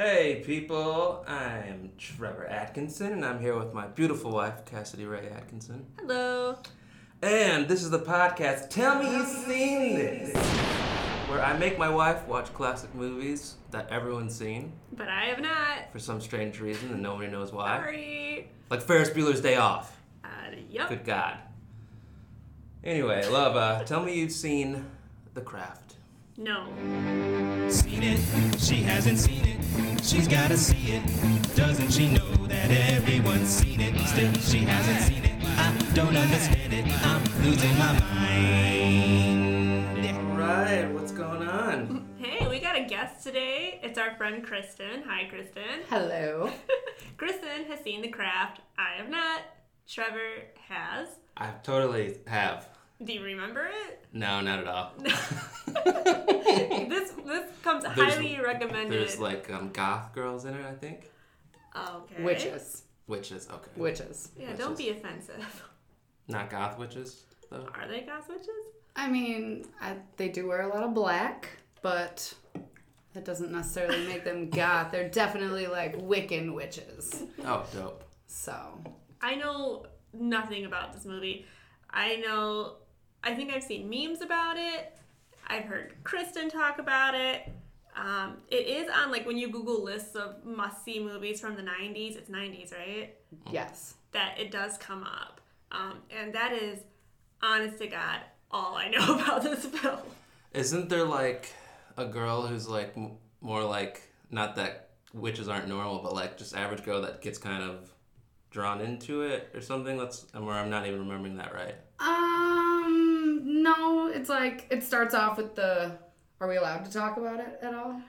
Hey people, I'm Trevor Atkinson and I'm here with my beautiful wife, Cassidy Ray Atkinson. Hello. And this is the podcast Tell Me You've Seen This, where I make my wife watch classic movies that everyone's seen But I have not. for some strange reason and nobody knows why. Sorry. Like Ferris Bueller's Day Off. Uh, yep. Good God. Anyway, love, uh, tell me you've seen The Craft. No. Seen it, she hasn't seen it. She's gotta see it. Doesn't she know that everyone's seen it? Still, she hasn't seen it. I don't understand it. I'm losing my mind. Alright, what's going on? Hey, we got a guest today. It's our friend Kristen. Hi, Kristen. Hello. Kristen has seen The Craft. I have not. Trevor has. I totally have. Do you remember it? No, not at all. this this comes There's- highly recommended. There's like um, goth girls in it, I think. okay. Witches. Witches, okay. Witches. Yeah, don't be offensive. Not goth witches, though. Are they goth witches? I mean, I, they do wear a lot of black, but that doesn't necessarily make them goth. They're definitely like Wiccan witches. Oh, dope. So, I know nothing about this movie. I know, I think I've seen memes about it. I've heard Kristen talk about it. Um, it is on like when you Google lists of must see movies from the 90s, it's 90s, right? yes. That it does come up. Um, and that is, honest to God, all I know about this film. Isn't there like a girl who's like m- more like not that witches aren't normal, but like just average girl that gets kind of drawn into it or something? That's or I'm not even remembering that right. Um, no, it's like it starts off with the. Are we allowed to talk about it at all?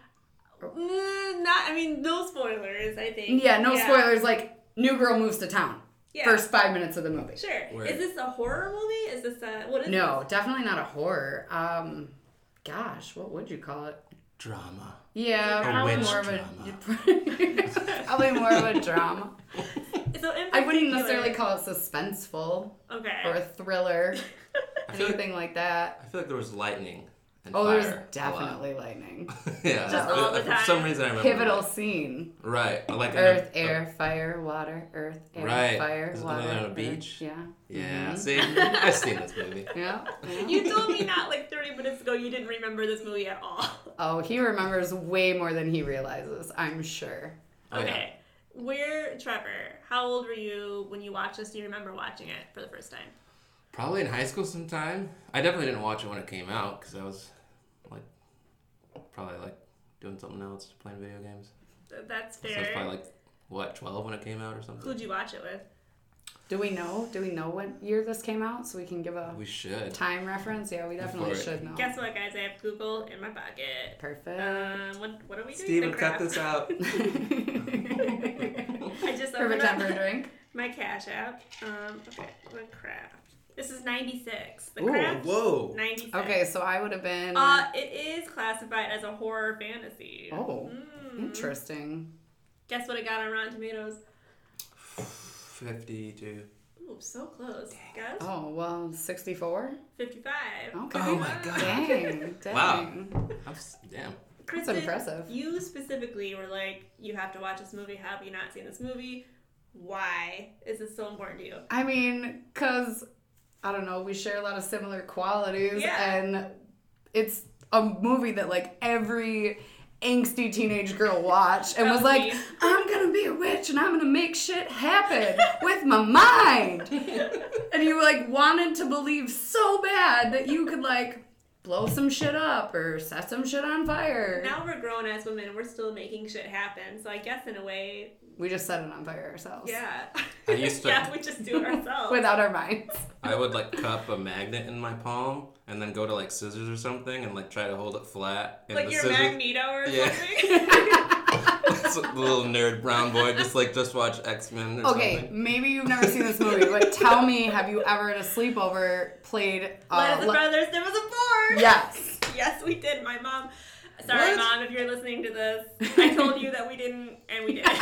Mm, not, I mean, no spoilers, I think. Yeah, no spoilers. Like, new girl moves to town. Yeah. First five minutes of the movie. Sure. Where- Is this a horror movie? Is this a, what is No, definitely not a horror. Um, gosh, what would you call it? Drama. Yeah, probably witch more of a probably more of a drama. So I wouldn't necessarily call it suspenseful Okay. or a thriller, I feel like, anything like that. I feel like there was lightning and Oh, fire. there's definitely lightning. yeah. Just all the For some reason I remember. Pivotal scene: Right. Like in a- earth, air, fire, water. Earth, air, Right. fire, Isn't water. that on a earth. beach? Yeah. Yeah. Mhm. See, I've seen this movie. Yeah. yeah. You told me not like 30 minutes ago you didn't remember this movie at all. Oh, he remembers way more than he realizes. I'm sure. Oh, yeah. Okay. Where, Trevor, how old were you when you watched this? Do you remember watching it for the first time? Probably in high school sometime. I definitely didn't watch it when it came out because I was like, probably like doing something else, playing video games. Th- That's So I was fair. probably like, what, 12 when it came out or something? Who'd you watch it with? Do we know? Do we know what year this came out so we can give a We should. time reference? Yeah, we definitely for should know. Guess what, guys? I have Google in my pocket. Perfect. Um, what, what are we doing? Steven, cut this out. I just Perfect opened time up for a drink. my Cash App. Um, okay, The Craft. This is 96. The Ooh, Craft? Whoa. 96. Okay, so I would have been. Uh, it is classified as a horror fantasy. oh, Mm. interesting. Guess what it got on Rotten Tomatoes? 52. Ooh, so close. Guess? Oh well, sixty-four. 55. Okay. Oh my God. Dang, dang. Wow. I'm damn. Kristen, impressive. You specifically were like, you have to watch this movie. Have you not seen this movie? Why is this so important to you? I mean, cause I don't know, we share a lot of similar qualities, Yeah. and it's a movie that like every angsty teenage girl watched and was like. I'm gonna be a witch and I'm gonna make shit happen with my mind. and you like wanted to believe so bad that you could like blow some shit up or set some shit on fire. Now we're grown as women. We're still making shit happen. So I guess in a way, We just set it on fire ourselves. yeah. I used to- yeah, we just do it ourselves. Without our minds. I would like cup a magnet in my palm and then go to like scissors or something and like try to hold it flat. And like the your scissors- Magneto or Yeah. something. It's a little nerd brown boy, just like just watch X Men. Okay, something. maybe you've never seen this movie, but tell me, have you ever at a sleepover played? Uh, Light of the le- Brothers, there was a board. yes. Yes, we did. My mom. Sorry, What? mom, if you're listening to this. I told you that we didn't, and we did.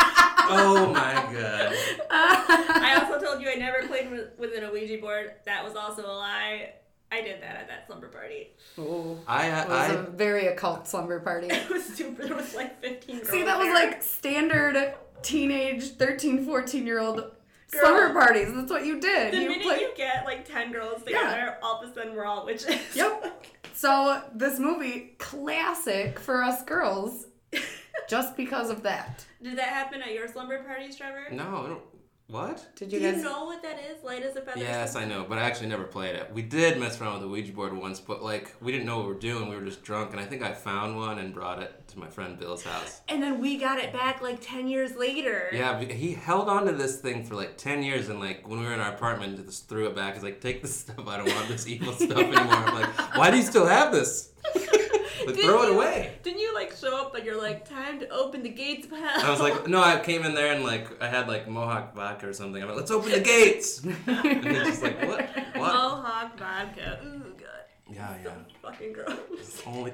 Oh my god. I also told you I never played with, with an Ouija board. That was also a lie. I did that at that slumber party. Oh, I uh, It was I a very occult slumber party. It was super. There was like 15 girls. See, that was there. like standard teenage 13, 14 year old slumber parties. That's what you did. The you minute play- you get like ten girls together, all of a sudden we're all witches. Yep. So this movie, classic for us girls, just because of that. Did that happen at your slumber parties, Trevor? No, I don't. What? Did you Do you you know what that is? Light as a feather. Yes, I know, but I actually never played it. We did mess around with the Ouija board once, but like we didn't know what we were doing. We were just drunk, and I think I found one and brought it to my friend Bill's house. And then we got it back like ten years later. Yeah, he held on to this thing for like ten years, and like when we were in our apartment, just threw it back. He's like, "Take this stuff. I don't want this evil stuff anymore." I'm like, "Why do you still have this? Like, Did throw it you- away." Didn't you like show up and you're like, time to open the gates of hell? I was like, "No." I came in there and like I had like Mohawk vodka or something. I'm like, "Let's open the gates." And he's just like, "What? What?" Mohawk vodka. Ooh, God. Yeah, yeah. Fucking gross. Only,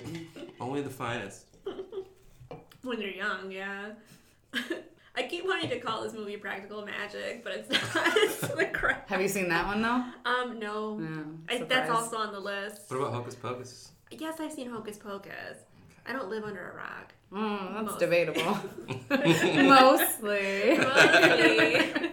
only the finest. When you're young, yeah. I keep wanting to call this movie Practical Magic, but it's not. it's the crap. Have you seen that one though? Um, no. No. I, that's also on the list. What about Hocus Pocus? Yes, I've seen Hocus Pocus. I don't live under a rock. Mm, that's Most. debatable. Mostly. Mostly.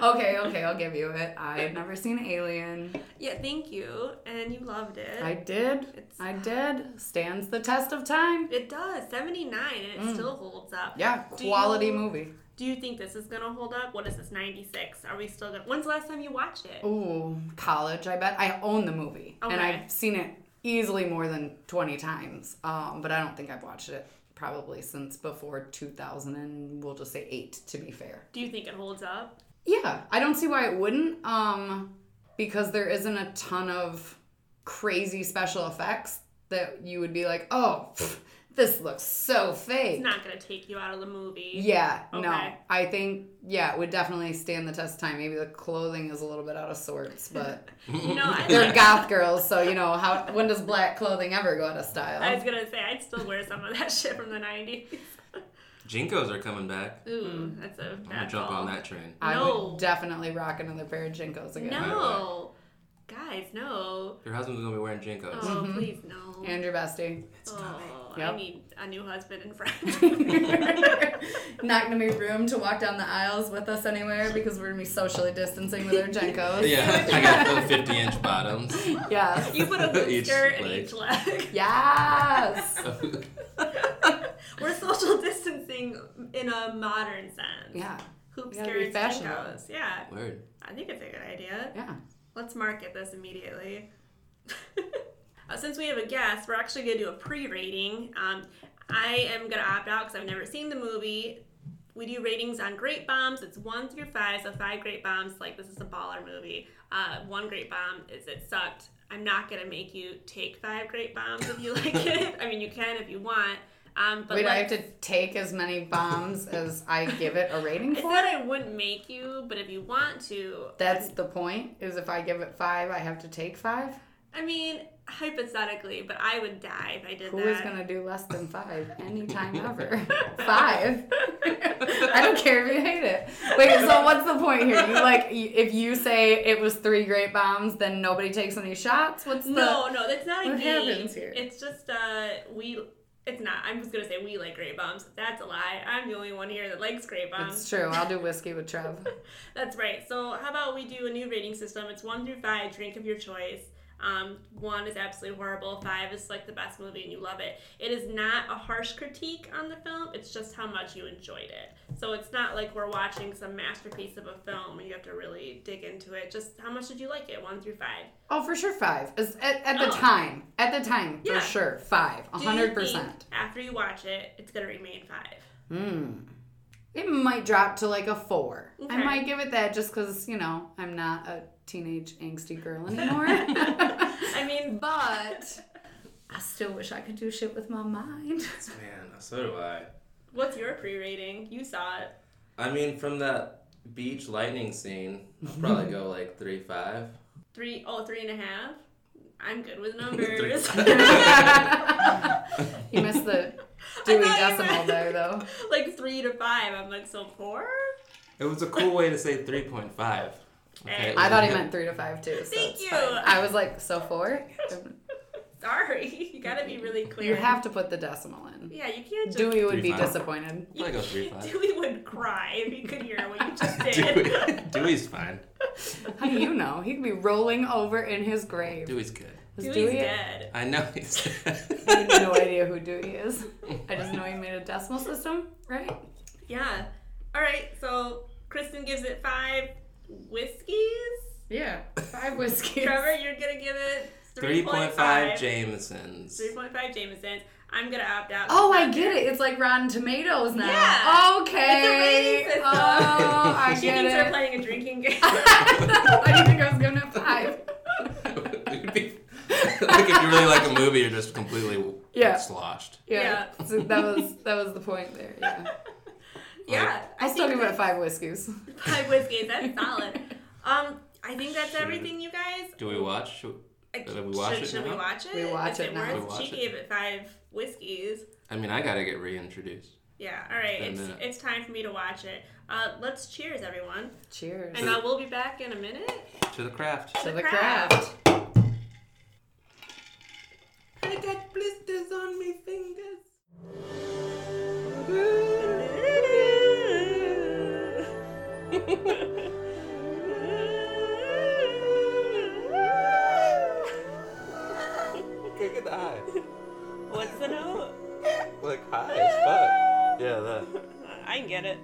Okay, okay, I'll give you it. I've never seen Alien. yeah, thank you. And you loved it. I did. It's- I did. Stands the test of time. It does. 79, and it still holds up. Yeah, Do quality you- movie. Do you think this is going to hold up? What is this, 96? Are we still going to. When's the last time you watched it? Ooh, college, I bet. I own the movie. And I've seen it easily more than 20 times. Um, but I don't think I've watched it probably since before 2000 and we'll just say 8 to be fair. Do you think it holds up? Yeah, I don't see why it wouldn't. Um, because there isn't a ton of crazy special effects that you would be like, oh, pff, this looks so fake. It's not going to take you out of the movie. yeah, no. I think yeah, it would definitely stand the test of time. Maybe the clothing is a little bit out of sorts, but You know, I, they're goth girls, so you know how when does black clothing ever go out of style? I was going to say, I'd still wear some of that shit from the 90s. Jinkos are coming back. Ooh, that's a I'm gonna jump call. on that train. I No. would definitely rock another pair of Jinkos again. No. Guys, no. Your husband's gonna be wearing Jinkos. Oh, Mm-hmm. please, no. And your Bestie. It's oh, Yep. I need a new husband and friend. Not gonna be room to walk down the aisles with us anywhere because we're gonna be socially distancing with our Jenkos. Yeah, I got full 50 inch bottoms. Yeah. you put a hoop skirt in each leg. Yes. We're social distancing in a modern sense. Yeah. Hoop You skirts, fashionable. Jinkos. Yeah, Word. I think it's a good idea. Yeah. Let's market this immediately. Uh, since we have a guest, we're actually going to do a pre rating. Um, I am going to opt out because I've never seen the movie. We do ratings on Great Bombs. It's one through five, so five Great Bombs, like this is a baller movie. Uh, one Great Bomb is it sucked. I'm not going to make you take five Great Bombs if you like it. I mean, you can if you want. Um, but Wait, I have to take as many bombs as I give it a rating for? said I wouldn't make you, but if you want to, That's the point. Is if I give it five, I have to take five. I mean, hypothetically, but I would die if I did Who that. is gonna do less than five anytime ever? five. I don't care if you hate it. Wait, so what's the point here? You like if you say it was three great bombs, then nobody takes any shots. What's the? No, no, that's not a What game. happens here? It's just uh we it's not. I'm just gonna say we like grape bombs. That's a lie. I'm the only one here that likes grape bombs. It's true. I'll do whiskey with Trev. That's right. So how about we do a new rating system? It's one through five, drink of your choice. Um, one is absolutely horrible. Five is like the best movie and you love it. It is not a harsh critique on the film. It's just how much you enjoyed it. So it's not like we're watching some masterpiece of a film and you have to really dig into it. Just how much did you like it? One through five. Oh, for sure, five. At, at the Oh. time, at the time, Yeah. for sure, five, a Do you hundred think percent. After you watch it, it's gonna remain five. Hmm. It might drop to like a four. I might give it that just because you know I'm not a teenage angsty girl anymore. I mean, but I still wish I could do shit with my mind. Man, so do I. What's your pre-rating? You saw it. I mean, from that beach lightning scene, I'll probably go like three five. Three oh three and a half. I'm good with numbers. you missed the Dewey Decimal there, though. Like three to five. I'm like, so four? It was a cool way to say 3.5. Okay. I thought he meant three to five too. So Thank you. Fine. I was like, so four. Sorry, you gotta be really clear. You have to put the decimal in. Yeah, you can't. Just... Dewey would three, be five. disappointed. You, go three five. Dewey would cry if he could hear what you just did. Dewey, Dewey's fine. How do you know? He'd be rolling over in his grave. Dewey's good. Dewey's Dewey dead. I know he's dead. I have no idea who Dewey is. I just know he made a decimal system, right? Yeah. All right. So Kristen gives it five whiskeys. Yeah. Five whiskeys. Trevor, you're gonna give it 3.5 Jamesons. 3.5 Jamesons. I'm gonna opt out. Oh, I get it. It's like Rotten Tomatoes now. Yeah. Okay. It's a rating system. Oh, I she get thinks it. we're playing a drinking game. Why do you think I was giving it five? it would be like if you really like a movie, you're just completely Yeah. sloshed. Yeah. So that was that was the point there. Yeah. Yeah. I'll still think give it five whiskeys. Five whiskeys. That's solid. Um, I think that's everything, you guys. Do we watch? Should- Uh, Should we watch should, it should we watch it? We watch Is it now. worth- watch she it. gave it five whiskeys. I mean, I gotta get reintroduced. Yeah, all right. It's it's time for me to watch it. Uh, let's cheers, everyone, Cheers. and uh, we'll be back in a minute. To the craft. to the craft. craft. I got blisters on me fingers. Can't get the high. What's the note? Like high as fuck. Yeah, that. I can get it.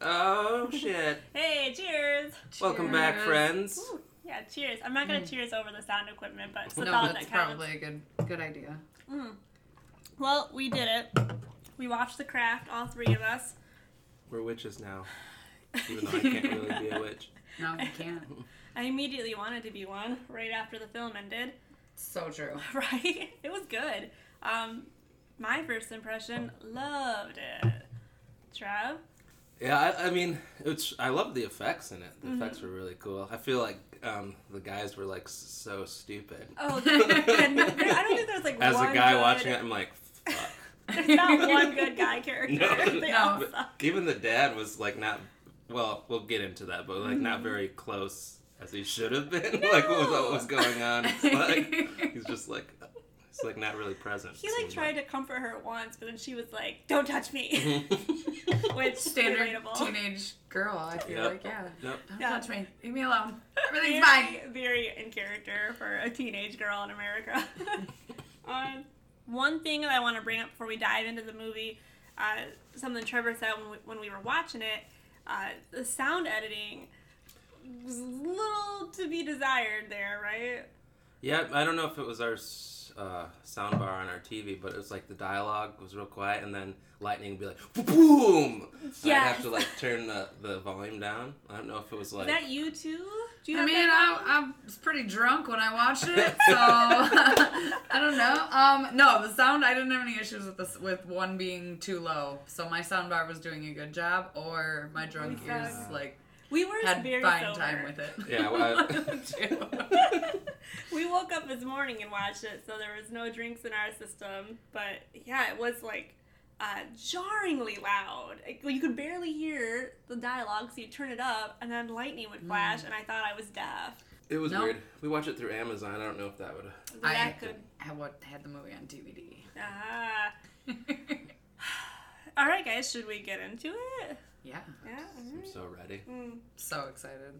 Oh shit. Hey, cheers! Welcome back, Cheers. friends. Ooh, yeah, cheers. I'm not gonna mm. cheers over the sound equipment, but it's the No, thought that's that counts. probably a good good idea. Mm. Well, we did it. We watched The Craft, all three of us. We're witches now. Even though I can't really be a witch. No, you can't. I immediately wanted to be one right after the film ended. So true. Right? It was good. Um, my first impression, loved it. Trev? Yeah, I, I mean, it's. I love the effects in it. The effects were really cool. I feel like um, the guys were like so stupid. Oh, there, I don't think there's like As one a guy good, watching it, I'm like, fuck. There's not one good guy character. No, they no. all But suck. even the dad was like not. Well, we'll get into that, but like not mm-hmm. very close as he should have been. like with what was going on, it's like he's just like he's like not really present. He like tried to comfort her once, but then she was like, "Don't touch me," which Standard relatable. teenage girl, I feel Yep. like, yeah. Nope. Don't Yeah. touch me. Leave me alone. very, Everything's fine. Very in character for a teenage girl in America. One thing that I want to bring up before we dive into the movie, uh, something Trevor said when we, when we were watching it, uh, the sound editing was little to be desired there, right? Yeah, I don't know if it was our uh, sound bar on our TV, but it was like the dialogue was real quiet, and then lightning would be like boom. So I'd have to like turn the, the volume down. I don't know if it was like. Is that you too? Do you I mean, that I, I was pretty drunk when I watched it, so I don't know. Um, no, the sound I didn't have any issues with this with one being too low. So my sound bar was doing a good job, or my drunk ears like we were had very fine sober. time with it. Yeah, well, we woke up this morning and watched it, so there was no drinks in our system. But yeah, it was like uh, jarringly loud. Like, you could barely hear the dialogue, so you turn it up, and then lightning would flash, and I thought I was deaf. it was Nope. weird. We watched it through Amazon. I don't know if that would. So I that could. had what had the movie on DVD. Ah. All right, guys, should we get into it? Yeah, Yeah. I'm so ready. Mm. so excited.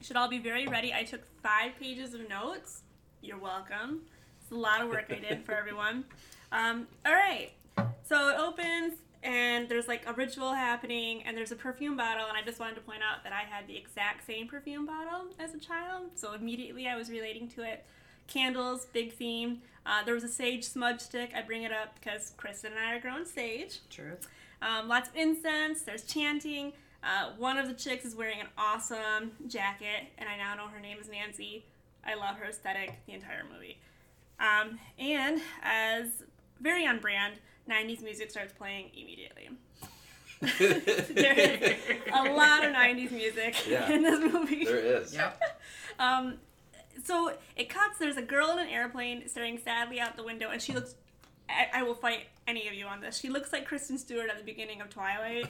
Should all be very ready. I took five pages of notes. You're welcome. It's a lot of work I did for everyone. Um, all right. So it opens, and there's like a ritual happening, and there's a perfume bottle. And I just wanted to point out that I had the exact same perfume bottle as a child. So immediately I was relating to it. Candles, big theme. Uh, there was a sage smudge stick. I bring it up because Kristen and I are growing sage. Truth. Um, lots of incense. There's chanting. Uh, one of the chicks is wearing an awesome jacket, and I now know her name is Nancy. I love her aesthetic the entire movie. Um, and as very on brand, 90s music starts playing immediately. there is a lot of 90s music Yeah. in this movie. There is. Yep. Um, so it cuts. There's a girl in an airplane staring sadly out the window, and she looks. I, I will fight any of you on this. She looks like Kristen Stewart at the beginning of Twilight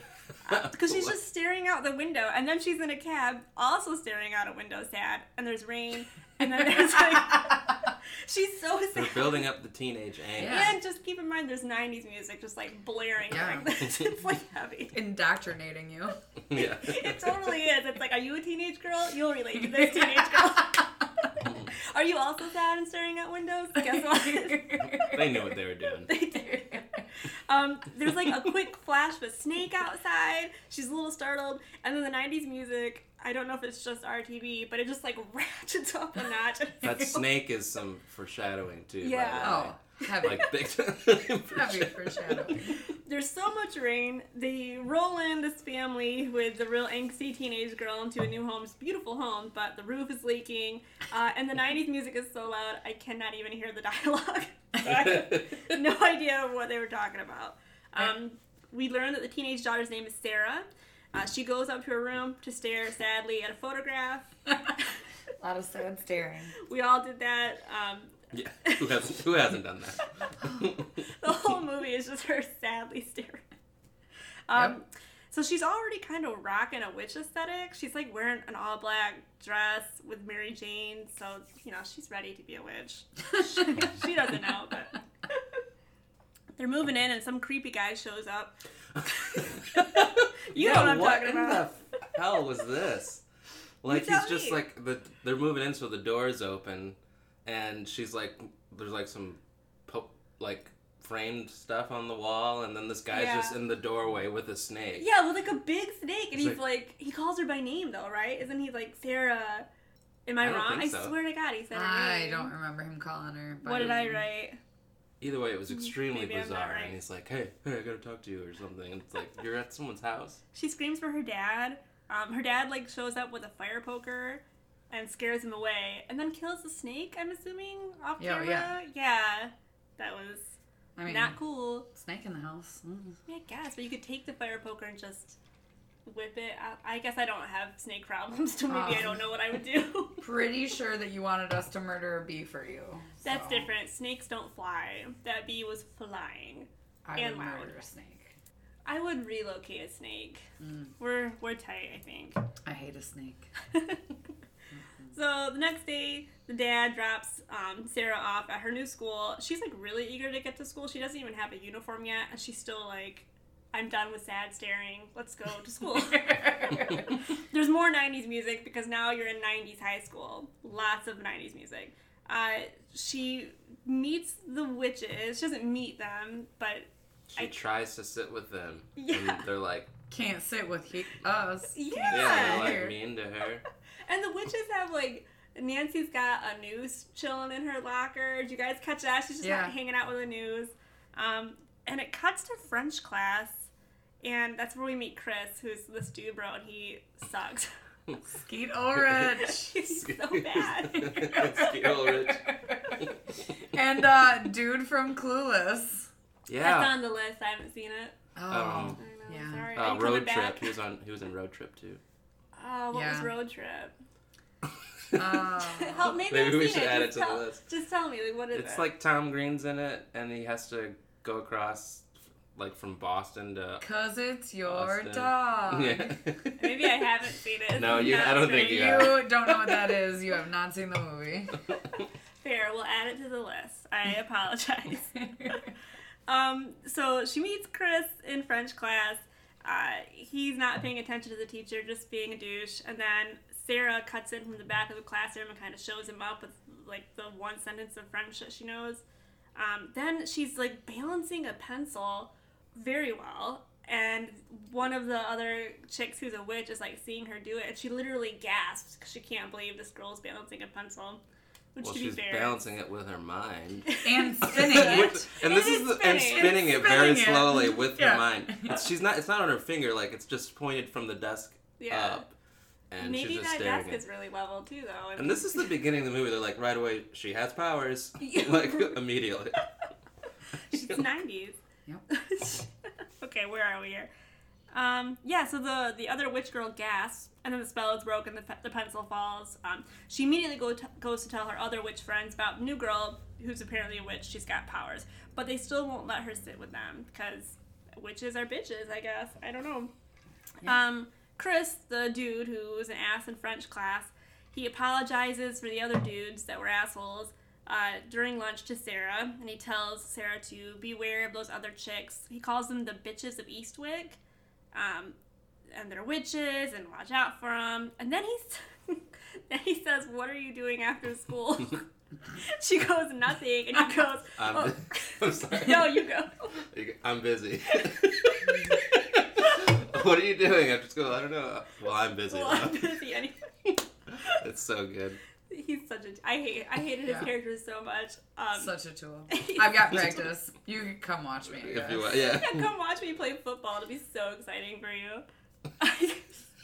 uh, because she's just staring out the window, and then she's in a cab, also staring out a window, sad. And there's rain, and then there's like She's so They're building up the teenage angst. Yeah. And just keep in mind, there's '90s music just like blaring Yeah. like this. It's like heavy. Indoctrinating you. Yeah. It totally is. It's like, are you a teenage girl? You'll relate to this teenage girl. Are you also sad and staring at windows? Guess what? they knew what they were doing. they did. Um, there's like a quick flash of a snake outside. She's a little startled, and then the '90s music. I don't know if it's just RTV, but it just like ratchets up a notch. That snake is some foreshadowing too. Yeah. Heavy. like big. heavy foreshadowing. There's so much rain. They roll in this family with the real angsty teenage girl into a new home. It's a beautiful home, but the roof is leaking, uh, and the '90s music is so loud I cannot even hear the dialogue. So I have no idea what they were talking about. Um, we learn that the teenage daughter's name is Sarah. Uh, she goes up to her room to stare sadly at a photograph. A lot of sad staring. We all did that. Um, yeah. Who hasn't? Who hasn't done that? the whole movie is just her sadly staring. Um, So she's already kind of rocking a witch aesthetic. She's like wearing an all black dress with Mary Jane, so you know she's ready to be a witch. she doesn't know, but they're moving in, and some creepy guy shows up. You know what I'm talking in about. the hell was this? Like tell he's just me. like the they're moving in, so the door's open, and she's like, there's like some, po- like framed stuff on the wall, and then this guy's Yeah. just in the doorway with a snake. Yeah, with like a big snake, and It's he's like- like, he calls her by name though, right? Isn't he like Sarah? Am I, I wrong? think I swear to God, he said I name. don't remember him calling her. by What did I write? Either way, it was extremely Maybe bizarre, right. and he's like, "Hey, hey, I gotta talk to you" or something. And it's like you're at someone's house. She screams for her dad. Um, her dad like shows up with a fire poker and scares him away, and then kills the snake. I'm assuming off Yeah, camera. yeah. Yeah, that was I mean, not cool. snake in the house. Mm. Yeah, I guess, but you could take the fire poker and just whip it. out. I guess I don't have snake problems, so maybe I Oh. don't know what I would do. Pretty sure that you wanted us to murder a bee for you. That's so different. Snakes don't fly. That bee was flying. I and would loud. murder a snake. I would relocate a snake. Mm. We're we're tight, I think. I hate a snake. so the next day, the dad drops um, Sarah off at her new school. She's like really eager to get to school. She doesn't even have a uniform yet, and she's still like, "I'm done with sad staring. Let's go to school." There's more '90s music because now you're in '90s high school. Lots of '90s music. Uh, she meets the witches. She doesn't meet them, but She I- tries to sit with them, Yeah. and they're like, Can't sit with he- us. Yeah. "Yeah, they're like mean to her." And the witches have like Nancy's got a noose chilling in her locker. Did you guys catch that? She's just Yeah. not hanging out with a noose. Um, and it cuts to French class, and that's where we meet Chris, who's this dude bro, and he sucks. Skeet Ulrich. He's so bad. Skeet Ulrich. and uh, dude from Clueless. Yeah. That's on the list. I haven't seen it. Oh, Um, I know. Yeah. Sorry. Uh, Are you road coming trip. back? He was on. He was in road trip too. Oh, what was road trip? Oh. Help, maybe, Maybe we should it. add Just it to the list. Just tell me, like, what is It's it? like Tom Green's in it, and he has to go across, like from Boston to. Cause it's your Austin. dog. Yeah. Maybe I haven't seen it. No, you- I don't think you. You don't know what that is. You have not seen the movie. Fair, we'll add it to the list. I apologize. um, so she meets Chris in French class. Uh, he's not paying attention to the teacher, just being a douche. And then Sarah cuts in from the back of the classroom and kind of shows him up with like the one sentence of French that she knows. Um, then she's like balancing a pencil very well. And one of the other chicks who's a witch is like seeing her do it, and she literally gasps because she can't believe this girl's balancing a pencil. Which, well, to be she's fair, balancing it with her mind. and spinning it. With- and this It is is the, and spinning. spinning It's it very spinning it. slowly with Yeah. her mind. It's, she's not. It's not on her finger. Like it's just pointed from the desk Yeah. up, and Maybe she's just that staring. desk At is really level too, though. I and this is the beginning of the movie. They're like right away. She has powers. like immediately. She's nineties. Yep. okay, where are we here? Um, yeah, so the the other witch girl gasps, and then the spell is broken. The, the pencil falls. Um, she immediately go t- goes to tell her other witch friends about new girl who's apparently a witch. She's got powers, but they still won't let her sit with them because witches are bitches. I guess I don't know. Um, Chris, the dude who was an ass in French class, he apologizes for the other dudes that were assholes. uh, during lunch to Sarah, and he tells Sarah to beware of those other chicks. He calls them the bitches of Eastwick, um, and they're witches, and watch out for them. And then he's, then he says, "What are you doing after school?" she goes, "Nothing," and he goes, I'm, "Oh, I'm sorry. no, you go." I'm busy. what are you doing after school? I don't know. Well, I'm busy. Well, though. I'm busy anyway. It's so good. He's such a. I hate. I hated his Yeah. character so much. Um, Such a tool. I've got practice. You can come watch me. I If you want, yeah. Yeah, come watch me play football. It'll be so exciting for you. I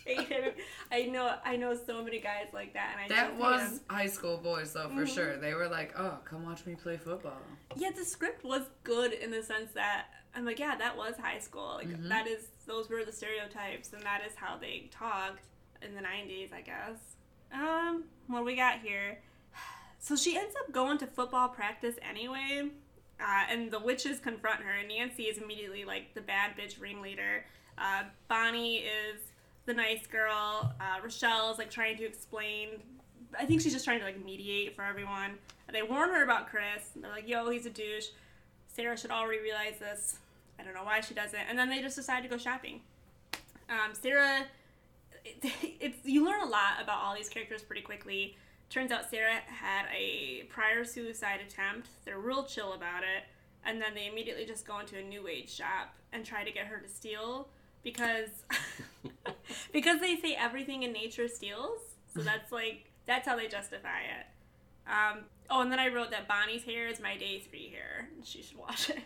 hate him. I know. I know so many guys like that, and I That just was him. high school boys though, for Mhm. sure. They were like, "Oh, come watch me play football." Yeah, the script was good in the sense that I'm like, yeah, that was high school. Like Mhm. that is those were the stereotypes, and that is how they talked in the '90s, I guess. Um, what do we got here? So she ends up going to football practice anyway, uh, and the witches confront her. And Nancy is immediately like the bad bitch ringleader. Uh, Bonnie is the nice girl. Uh, Rochelle is like trying to explain. I think she's just trying to like mediate for everyone. They warn her about Chris. They're like, "Yo, he's a douche." Sarah should already realize this. I don't know why she doesn't. And then they just decide to go shopping. Um, Sarah, it, it's you learn a lot about all these characters pretty quickly. Turns out Sarah had a prior suicide attempt. They're real chill about it, and then they immediately just go into a new age shop and try to get her to steal because because they say everything in nature steals. So that's like that's how they justify it. Um, oh, and then I wrote that Bonnie's hair is my day three hair. She should wash it.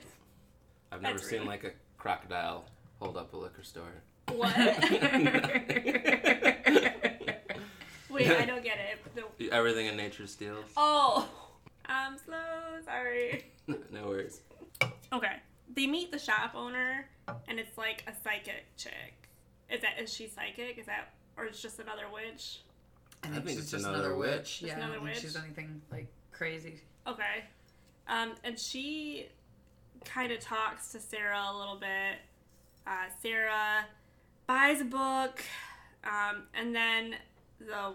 I've never That's seen real. like a crocodile hold up a liquor store. What? Wait, I don't get it. The- Everything in nature steals. oh, I'm slow. sorry. no worries. Okay, they meet the shop owner, and it's like a psychic chick. Is that is she psychic? Is that or it's just another witch? I I think, think she's it's just another another witch. witch. Just Yeah, I another don't think witch. she's anything like crazy. Okay. Um, and she kind of talks to Sarah a little bit. Uh, Sarah buys a book, um, and then the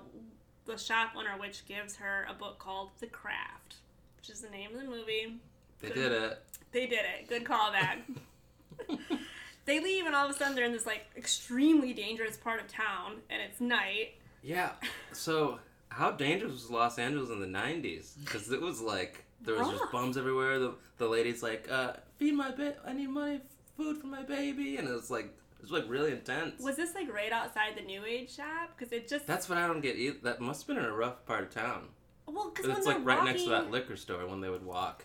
the shop owner, which gives her a book called The Craft, which is the name of the movie. They did it. They did it. Good callback. they leave, and all of a sudden they're in this like extremely dangerous part of town, and it's night. Yeah. So, how dangerous was Los Angeles in the '90s? Because it was like there was just bums everywhere. The the lady's like, uh, "Feed my ba- I need money, food for my baby," and it was like it was like really intense. Was this like right outside the New Age shop? Because it just That's what I don't get. Either. That must have been in a rough part of town. well, because It's they're like right next to that liquor store when they would walk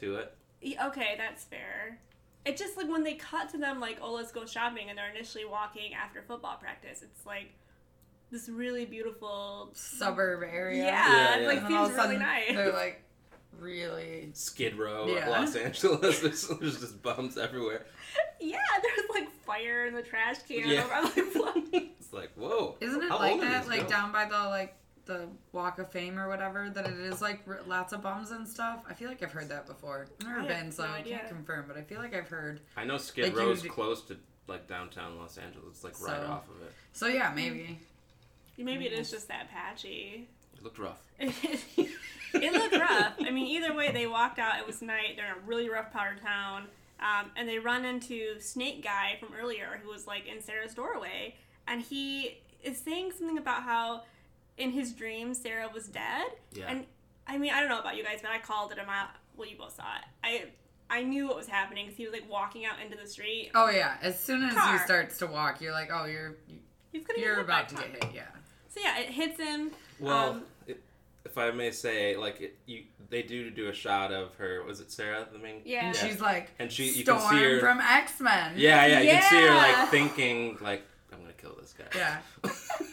to it. Yeah, Okay, that's fair. It just like when they cut to them like, oh, let's go shopping, and they're initially walking after football practice. It's like this really beautiful. Suburb area. Yeah, Yeah, it yeah. like And all of seems a really nice. They're like really. Skid Row, Yeah. Los Angeles. There's, there's just bums everywhere. Yeah, there's like fire in the trash can. Yeah. I'm like, what? It's like whoa. Isn't it how like that? Like girls? down by the like the Walk of Fame or whatever. That it is like r- lots of bums and stuff. I feel like I've heard that before. I've never I have been, so no I can't confirm. But I feel like I've heard. I know Skid Like, Row's you- close to like downtown Los Angeles. It's like right off of it. So yeah, maybe. Maybe it is just that patchy. It looked rough. it looked rough. I mean, either way, they walked out. It was night. They're in a really rough part of town, um, and they run into Snake Guy from earlier, who was like in Sarah's doorway, and he is saying something about how in his dream Sarah was dead. Yeah. And I mean, I don't know about you guys, but I called it a mile. Well, you both saw it. I I knew what was happening because he was like walking out into the street. Oh yeah. As soon as Car. he starts to walk, you're like, oh, you're He's gonna you're get hit by a about to get hit. Yeah. So yeah, it hits him. Well, Um, it, if I may say, like it, you, they do do a shot of her. Was it Sarah, the main? Yeah. And she's like, And she- you Storm can see her- from X Men. Yeah, yeah. You can see her like thinking, like, I'm gonna kill this guy. Yeah.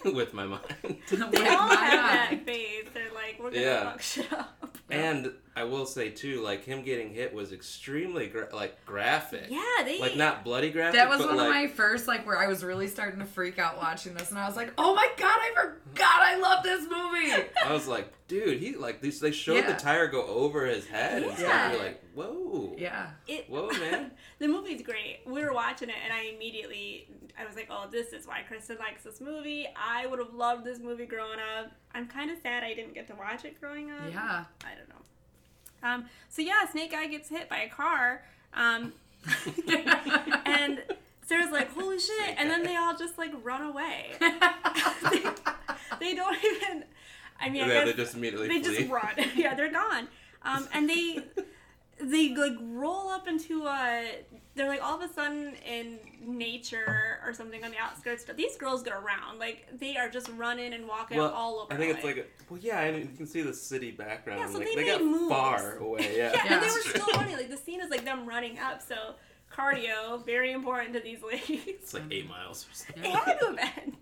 With my mind. They all have that phase. They're like, we're gonna Yeah. fuck shit up. and I will say too, like him getting hit was extremely gra- like graphic. Yeah, they Like not bloody graphic. That was but one like, of my first, like, where I was really starting to freak out watching this, and I was like, "Oh my god, I forgot I love this movie." I was like, dude, he like these. They showed Yeah. the tire go over his head and stuff. Yeah. You're like, whoa. Yeah, It, Whoa, man. the movie's great. We were watching it, and I immediately, I was like, "Oh, this is why Kristen likes this movie." I would have loved this movie growing up. I'm kind of sad I didn't get to watch it growing up. yeah. I don't know. Um, so yeah, Snake Guy gets hit by a car. Um, and Sarah's like, holy shit. And then they all just like run away. they, they don't even, I mean, I Yeah, they just immediately they flee. just run. yeah, they're gone. Um, and they, they like roll up into a, they're like all of a sudden in nature or something on the outskirts. But these girls get around. Like they are just running and walking Well, all over. I think it's like, a, well, yeah, and you can see the city background. Yeah, so like, they they made got moves. far away. Yeah. Yeah, and they were still running. Like the scene is like them running up. So cardio, very important to these ladies. It's like eight miles or something. It had to have been.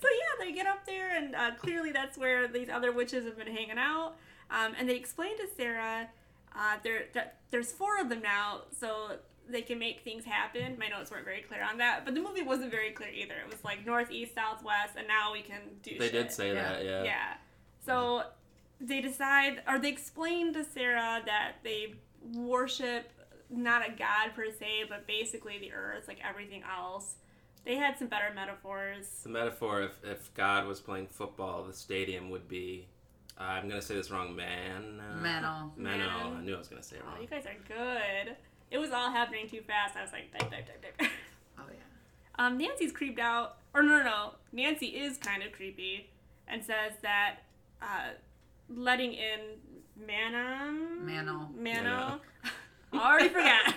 so yeah, they get up there, and uh, clearly that's where these other witches have been hanging out. Um, and they explain to Sarah uh, there that there's four of them now, so they can make things happen. My notes weren't very clear on that, but the movie wasn't very clear either. It was like northeast, southwest, and now we can do. They shit. did say Yeah. that, yeah. Yeah. So they decide, or they explain to Sarah that they worship not a god per se, but basically the earth, like everything else. They had some better metaphors. The metaphor, if, if God was playing football, the stadium would be, uh, I'm going to say this wrong, man. Mano. Mano. Man. I knew I was going to say it Oh, wrong. you guys are good. It was all happening too fast. I was like, type, type, type, type. Oh yeah. Um, Nancy's creeped out. Or no, no, no. Nancy is kind of creepy and says that uh, letting in Manon. Mano. Mano. I already forgot.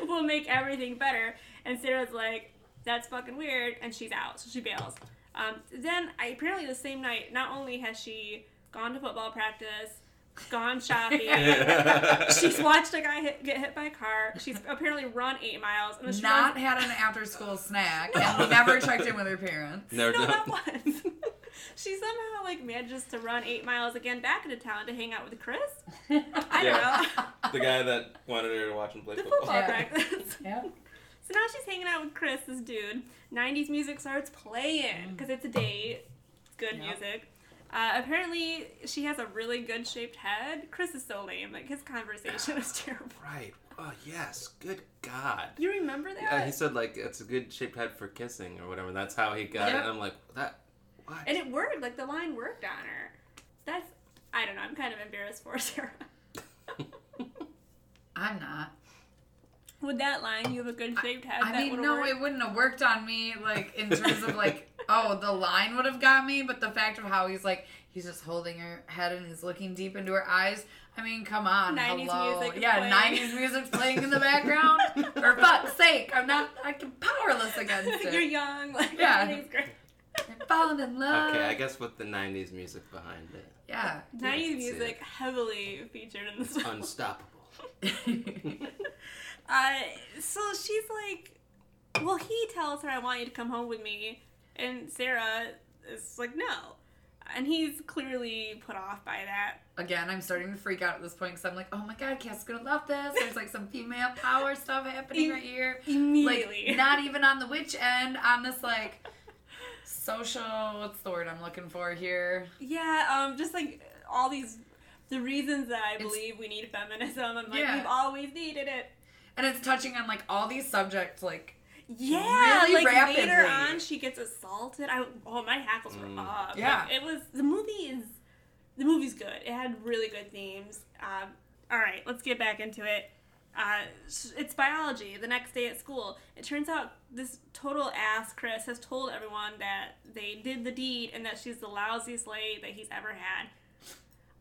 will make everything better. And Sarah's like, that's fucking weird. And she's out. So she bails. Um, then, I, apparently, the same night, not only has she gone to football practice, gone shopping, she's watched a guy hit, get hit by a car. She's apparently run eight miles. And then Not runs, had an after school snack and never checked in with her parents. Never no, done. not once. she somehow like manages to run eight miles again back into town to hang out with Chris. I Yeah. don't know. the guy that wanted her to watch him play The football. football Yeah. practice. Yeah. So now she's hanging out with Chris, this dude. 90s music starts playing because it's a date. Good Yep. music. Uh, apparently, she has a really good shaped head. Chris is so lame. Like, his conversation is terrible. Right. Oh, yes. Good God. You remember that? Yeah, he said, like, it's a good shaped head for kissing or whatever. That's how he got it. And I'm like, that, what? and it worked. Like, the line worked on her. That's, I don't know. I'm kind of embarrassed for Sarah. I'm not. With that line, you have a good shaped head. I that mean, no, worked. it wouldn't have worked on me, like, in terms of, like, oh, the line would have got me, but the fact of how he's, like, he's just holding her head and he's looking deep into her eyes. I mean, come on. 90s hello. music Yeah, playing. 90s music playing in the background. For fuck's sake, I'm not, I'm powerless against You're young. Like, Yeah. everything's great. I'm falling in love. okay, I guess with the 90s music behind it. Yeah. 90s music heavily featured in this film. Unstoppable. Uh, so she's like, well, he tells her, I want you to come home with me. And Sarah is like, no. And he's clearly put off by that. Again, I'm starting to freak out at this point because I'm like, oh my god, Cass is gonna love this. There's like some female power stuff happening right here. Immediately. Like, not even on the witch end, on this like social, what's the word I'm looking for here? yeah, um, just like all these, the reasons that I It's- believe we need feminism. I'm like, Yeah. we've always needed it. And it's touching on like all these subjects, like, Yeah, Really like later rapidly. on, she gets assaulted. I oh my hackles were Mm. up. Like, Yeah. it was the movie is the movie's good. It had really good themes. Um, all right, let's get back into it. Uh, it's biology. The next day at school, it turns out this total ass Chris has told everyone that they did the deed and that she's the lousiest slave that he's ever had.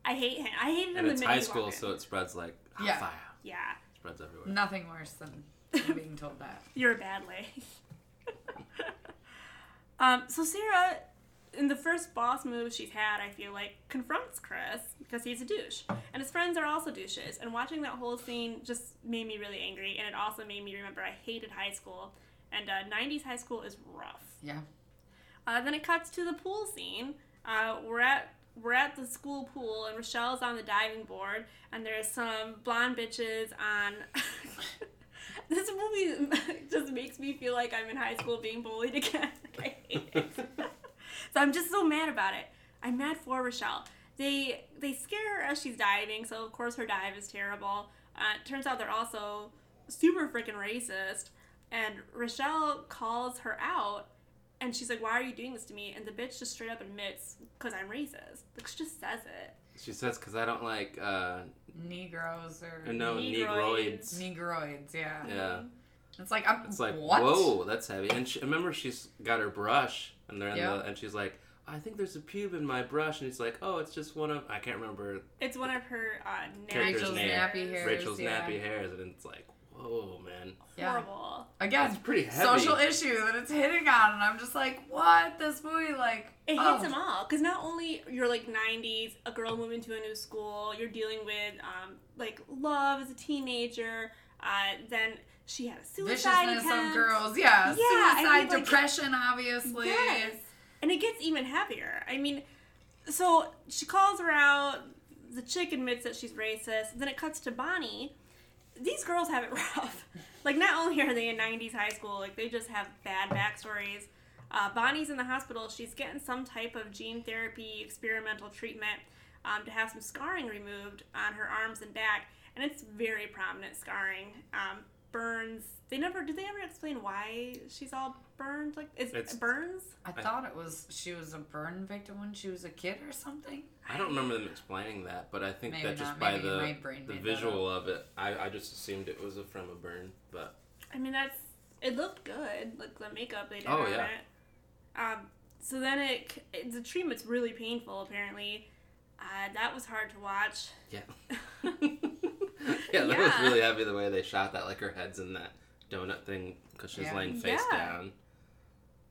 I hate him. I hated him And the it's minute high school, so it spreads like Yeah. fire. yeah, Spreads everywhere. nothing worse than than being told that. You're a bad lay. um, so Sarah, in the first boss move she's had, I feel like confronts Chris because he's a douche, and his friends are also douches. And watching that whole scene just made me really angry, and it also made me remember I hated high school, and uh, '90s high school is rough. Yeah. Uh, then it cuts to the pool scene. Uh, we're at we're at the school pool, and Rochelle's on the diving board, and there's some blonde bitches on. this movie just makes me feel like I'm in high school being bullied again. I hate it. so I'm just so mad about it. I'm mad for Rochelle. They they scare her as she's diving, so of course her dive is terrible. Uh, turns out they're also super freaking racist, and Rochelle calls her out and she's like, "Why are you doing this to me?" And the bitch just straight up admits, "Cause I'm racist." Like she just says it. She says, "Cause I don't like uh, Negroes or no Negroids. negroids." Negroids, yeah. Yeah, It's like I'm it's like what? whoa, that's heavy. And she, remember, she's got her brush, and they're in Yeah. the, and she's like, "I think there's a pube in my brush," and he's like, "Oh, it's just one of I can't remember It's one of her uh, Character's Rachel's name. nappy hairs. Rachel's yeah. nappy hairs," and it's like, "Whoa, man, Yeah. Horrible. Again, It's pretty heavy. social issue that it's hitting on, and I'm just like, what? This movie, like, It oh. hits them all because not only you're like 90s, a girl moving to a new school, you're dealing with um, like love as a teenager. Uh, then she had a suicide viciousness attempt. of girls. Yeah, Yeah, I suicide, mean, like- depression, obviously. Yes. And it gets even heavier. I mean, so she calls her out. The chick admits that she's racist. Then it cuts to Bonnie. These girls have it rough. Like, not only are they in 90s high school, like, they just have bad backstories. Uh, Bonnie's in the hospital. She's getting some type of gene therapy experimental treatment um, to have some scarring removed on her arms and back. And it's very prominent scarring. Um, burns. They never, did they ever explain why she's all burned? Like, is It's- it burns? I thought it was she was a burn victim when she was a kid or something. I don't remember them explaining that, but I think Maybe that just not. by Maybe the brain the made that visual of it, I, I just assumed it was a, from a burn. But I mean, that's it looked good, like the makeup they did Oh, on yeah. it. Um, so then it, it the treatment's really painful. Apparently, uh, that was hard to watch. yeah, yeah, that was Yeah. really heavy the way they shot that. Like her head's in that donut thing because she's Yeah. laying face Yeah. down,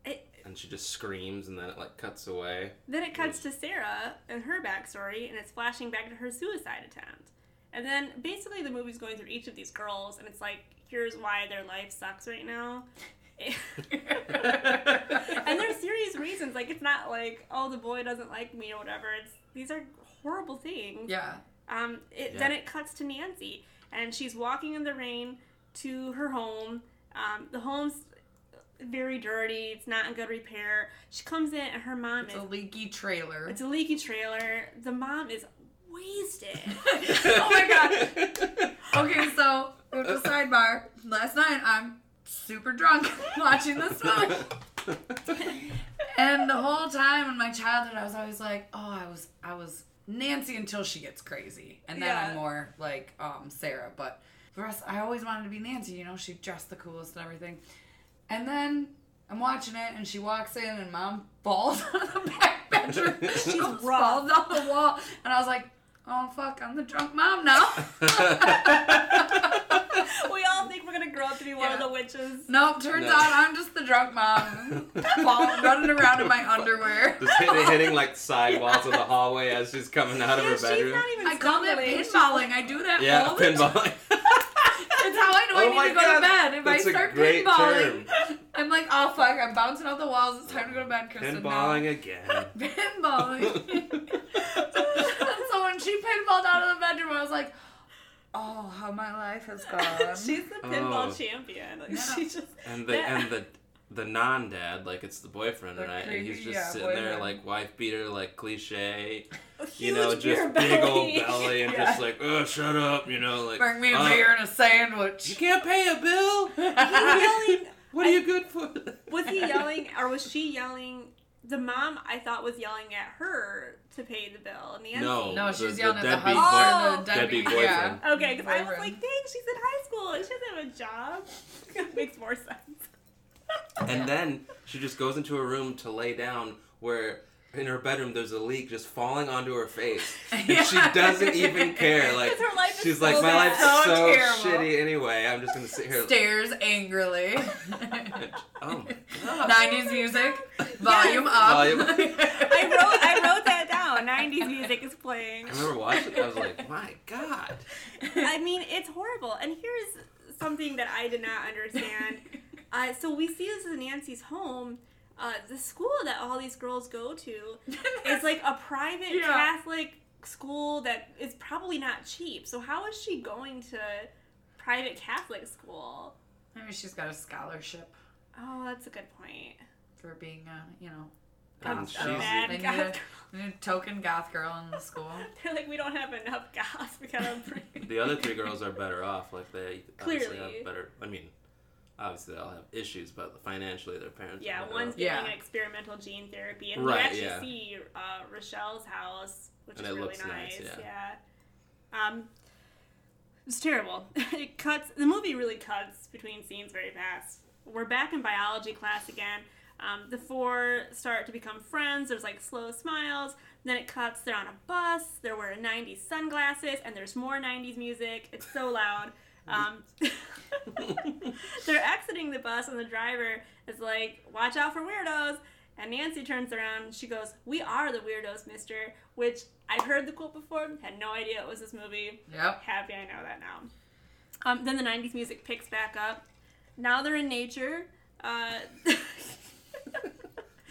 It, and she just screams, and then it like cuts away. then it cuts to Sarah and her backstory, and it's flashing back to her suicide attempt. And then basically the movie's going through each of these girls, and it's like, here's why their life sucks right now. and there's serious reasons. Like it's not like, oh, the boy doesn't like me or whatever. It's these are horrible things. Yeah. Um, it, Yeah. Then it cuts to Nancy, and she's walking in the rain to her home. Um, the home's very dirty. It's not in good repair. She comes in, and her mom It's is. a leaky trailer. It's a leaky trailer. The mom is wasted. oh my god. Okay, so to sidebar. Last night I'm super drunk watching this movie. And the whole time in my childhood I was always like, oh I was I was Nancy until she gets crazy. And then Yeah. I'm more like um Sarah. But the rest I always wanted to be Nancy, you know, she dressed the coolest and everything. And then I'm watching it and she walks in and mom falls out of the back bedroom. She rough. falls off the wall. And I was like, oh fuck, I'm the drunk mom now. we all think we're gonna grow up to be one of the witches. Nope, turns No. out I'm just the drunk mom. Fall, running around in my underwear. Just hit, hitting like side walls of the hallway as she's coming out of her she's bedroom. not even I call it stumbling. She's pinballing. I do that yeah, all the time. pinballing. It's how I Oh need to go God, to bed. If that's I a start great pinballing, I'm like, oh fuck, I'm bouncing off the walls. It's time to go to bed, Kristen. pinballing again. No. Pinballing. so when she pinballed out of the bedroom, I was like, oh, how my life has gone. She's the pinball Oh. champion. Like Yeah. she just And the Yeah. and the the non dad, like it's the boyfriend, The right? And he's just yeah, sitting there like wife beater, like cliche, you know, just beer big old belly. belly and Yeah. just like, oh, shut up, you know, like Bring me a uh, beer and a sandwich. You can't pay a bill. yelling. What are you good for? Was he yelling, or was she yelling? The mom, I thought, was yelling at her to pay the bill. Nancy. No. No, she The- was the yelling at the deadbeat husband. boy- the deadbeat, deadbeat yeah. boyfriend. Okay, because I was like, dang, she's in high school and she doesn't have a job. that makes more sense. And then she just goes into a room to lay down where in her bedroom there's a leak just falling onto her face. And she doesn't even care. like her life is she's so like, My life's So so, terrible." shitty anyway. I'm just gonna sit here. Stares angrily. Oh my god. 90s music, volume up. Volume. I wrote, I wrote that down. 90s music is playing. I remember watching it, I was like, my god. I mean, it's horrible. And here's something that I did not understand. Uh, so we see this in Nancy's home. Uh, the school that all these girls go to is like a private Yeah. Catholic school that is probably not cheap. So how is she going to private Catholic school? Maybe she's got a scholarship Oh, that's a good point. for being a, you know, And goth she's- girl. Bad They need a, they need a token goth girl in the school. They're like, we don't have enough gas. We gotta bring. The other three girls are better off. Like they obviously Clearly. have better. I mean, obviously they all have issues, but financially their parents. are Yeah, better one's off. getting Yeah. experimental gene therapy, and Right, we actually yeah. see uh, Rochelle's house, which And is it really looks nice, nice. yeah. yeah. Um, it's terrible. it cuts. The movie really cuts between scenes very fast. We're back in biology class again. Um, the four start to become friends. There's like slow smiles. Then it cuts. They're on a bus. They're wearing 90s sunglasses, and there's more 90s music. It's so loud. Um, they're exiting the bus, and the driver is like, "Watch out for weirdos." And Nancy turns around. and She goes, "We are the weirdos, Mister." Which I've heard the quote before. Had no idea it was this movie. Yep. Happy I know that now. Um, then the 90s music picks back up. Now they're in nature. Uh,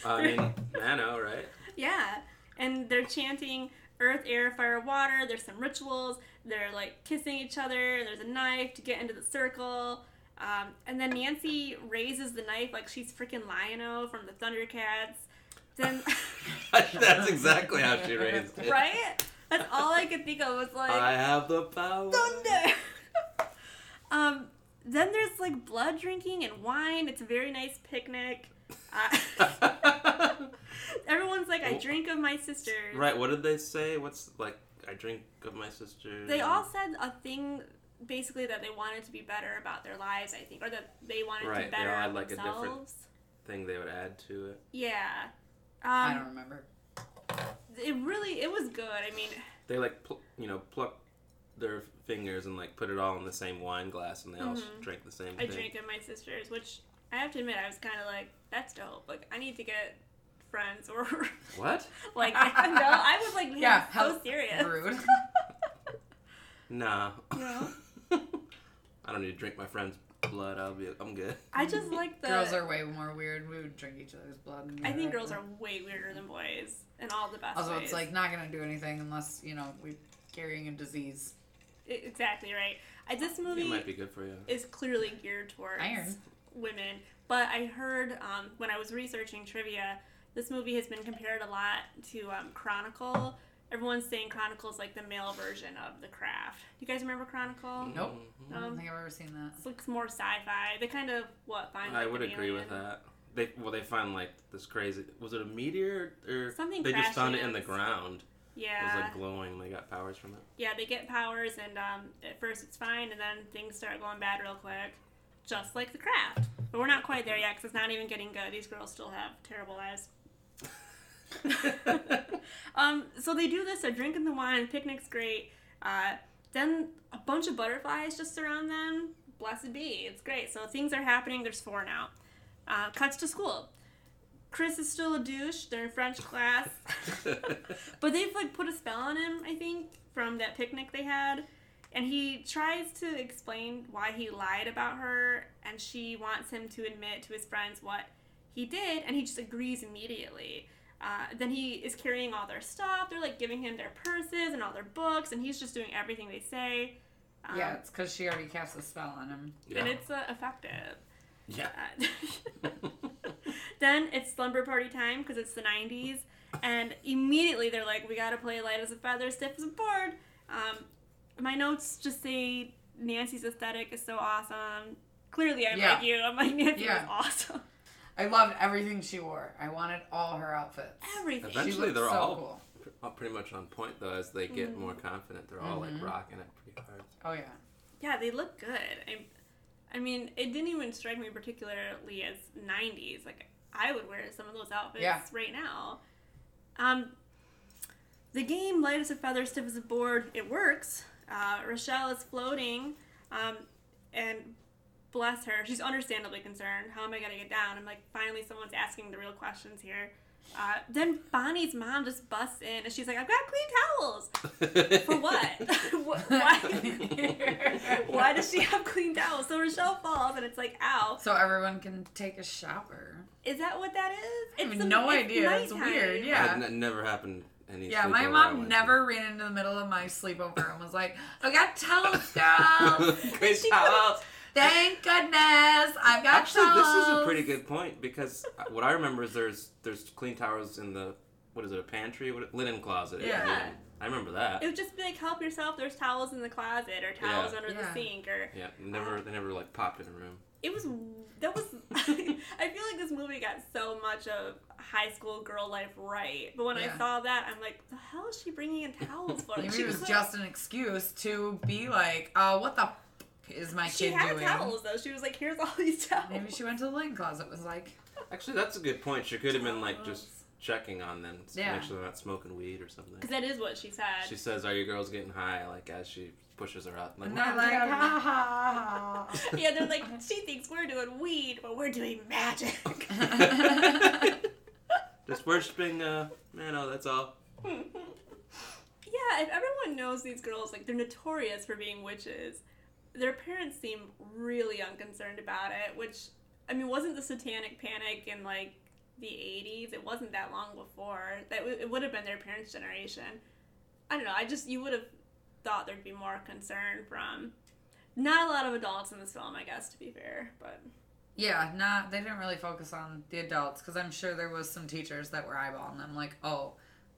I mean, Manon, right? yeah. And they're chanting earth, air, fire, water. There's some rituals. They're like kissing each other. There's a knife to get into the circle. Um, and then Nancy raises the knife like she's freaking Lion-O from the Thundercats. Then, That's exactly how she raised it. right? That's all I could think of was like. I have the power. thunder. um, then there's like blood drinking and wine. It's a very nice picnic. Uh, everyone's like, I drink of my sister. right. What did they say? What's like? I drink of my sister. They all said a thing basically that they wanted to be better about their lives, I think, or that they wanted Right, to they better all had, like, a themselves. different- thing they would add to it. Yeah. I Um, don't remember. it really, it was good. I mean, They like pl- you know pluck their fingers and like put it all in the same wine glass, and they all Mhm. drink the same I thing. drank of my sisters, which I have to admit, I was kind of like, that's dope. Like, I need to get friends or What? like, no, I was like, man, Yeah, so how serious. Rude. Nah. No. I don't need to drink my friend's blood. I'll be. I'm good. I just like the. Girls are way more weird. We would drink each other's blood. and I think girls are way weirder than boys in all the best Also, ways. it's like not gonna do anything unless you know we're carrying a disease. I- exactly right. I, this It movie might be good for you. is clearly geared towards Iron. women, but I heard um, when I was researching trivia, this movie has been compared a lot to um, Chronicle. Everyone's saying Chronicle is like the male version of The Craft. You guys remember Chronicle? Nope. Mhm. I don't Um, think I've ever seen that. It looks more sci-fi. They kind of what find. I like, would an agree with that. They well, they find like this crazy. Was it a meteor or Something They just found it in the lands. ground. It was like glowing. They got powers from it. yeah, they get powers, and um, at first it's fine, and then things start going bad real quick, just like the craft. But we're not quite there yet, because it's not even getting good. These girls still have terrible lives. Um, so they do this. They're drinking the wine. Picnic's great. Uh, then a bunch of butterflies just surround them. Blessed be. It's great. So things are happening. There's four now. Uh, cuts to school. Chris is still a douche. They're in French class. But they've like put a spell on him, I think, from that picnic they had. And he tries to explain why he lied about her, and she wants him to admit to his friends what he did, and he just agrees immediately. Uh, then he is carrying all their stuff. They're like giving him their purses and all their books, and he's just doing everything they say. Um, yeah, it's because she already cast a spell on him. and it's uh, effective. yeah. Uh, then it's slumber party time because it's the 90s and immediately they're like we gotta play light as a feather stiff as a board um, my notes just say nancy's aesthetic is so awesome clearly i'm Yeah. like you i'm like nancy Yeah. was awesome I loved everything she wore. I wanted all her outfits. everything Eventually, looked they're so all cool. all pretty much on point though. As they get more confident, they're all Mhm. like rocking it pretty hard. Oh yeah. yeah they look good I, I mean it didn't even strike me particularly as 90s like i would wear some of those outfits Yeah. right now um, the game light as a feather stiff as a board it works uh, rochelle is floating um, and bless her she's understandably concerned how am i going to get down i'm like finally someone's asking the real questions here uh, then bonnie's mom just busts in and she's like i've got clean towels for what? Why? why does she have clean towels? So Rochelle falls and it's like, ow. So everyone can take a shower. Is that what that is? I have the- no it's idea. It's nighttime. weird, yeah. That n- never happened. Any Yeah, my mom went never ran into the middle of my sleepover and was like, "I got towels, girl. to. Great She towels. Thank goodness, I've got Actually, this is a pretty good point because what I remember is there's there's clean towels in the what is it a pantry what, linen closet. at Yeah. Newton. I remember that. It would just be like, help yourself. There's towels in the closet or towels Yeah. under Yeah. the sink or. yeah, never they never like popped in a room. it was that was I feel like this movie got so much of high school girl life right, but when Yeah. I saw that, I'm like, the hell is she bringing in towels for? Maybe she it was like- just an excuse to be like, uh, what the f- is my she kid had doing? towels though. She was like, here's all these towels. Maybe she went to the linen closet. Was like, Actually, that's a good point. She could have been like just checking on them, to Yeah. make sure they're not smoking weed or something. Because that is what she said. She says, "Are you girls getting high?" Like as she pushes her up. Like, and they're like, get out of ha ha ha. yeah, they're like, she thinks we're doing weed, but we're doing magic. Just worshiping uh, Manon. That's all. yeah, if everyone knows these girls, like they're notorious for being witches, their parents seem really unconcerned about it. Which, I mean, wasn't the Satanic Panic in like the '80s? It wasn't that long before. That w- it would have been their parents' generation. I don't know. I just you would have thought there'd be more concern from. Not a lot of adults in this film, I guess, to be fair, but Yeah, not they didn't really focus on the adults because I'm sure there was some teachers that were eyeballing them, like, oh,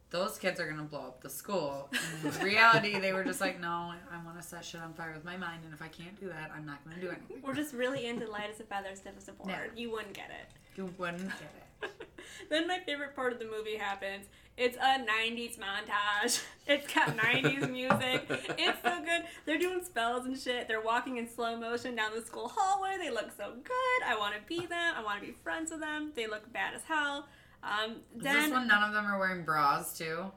those kids are gonna blow up the school. In reality, they were just like, no, I want to set shit on fire with my mind, and if I can't do that, I'm not gonna do anything. we're just really into light as a feather, stiff as a board. Yeah. You wouldn't get it. You wouldn't get it. then my favorite part of the movie happens. It's a 90s montage. It's got 90s music. It's so good. They're doing spells and shit. They're walking in slow motion down the school hallway. They look so good. I want to be them. I want to be friends with them. They look bad as hell. Um, Is this when none of them are wearing bras too?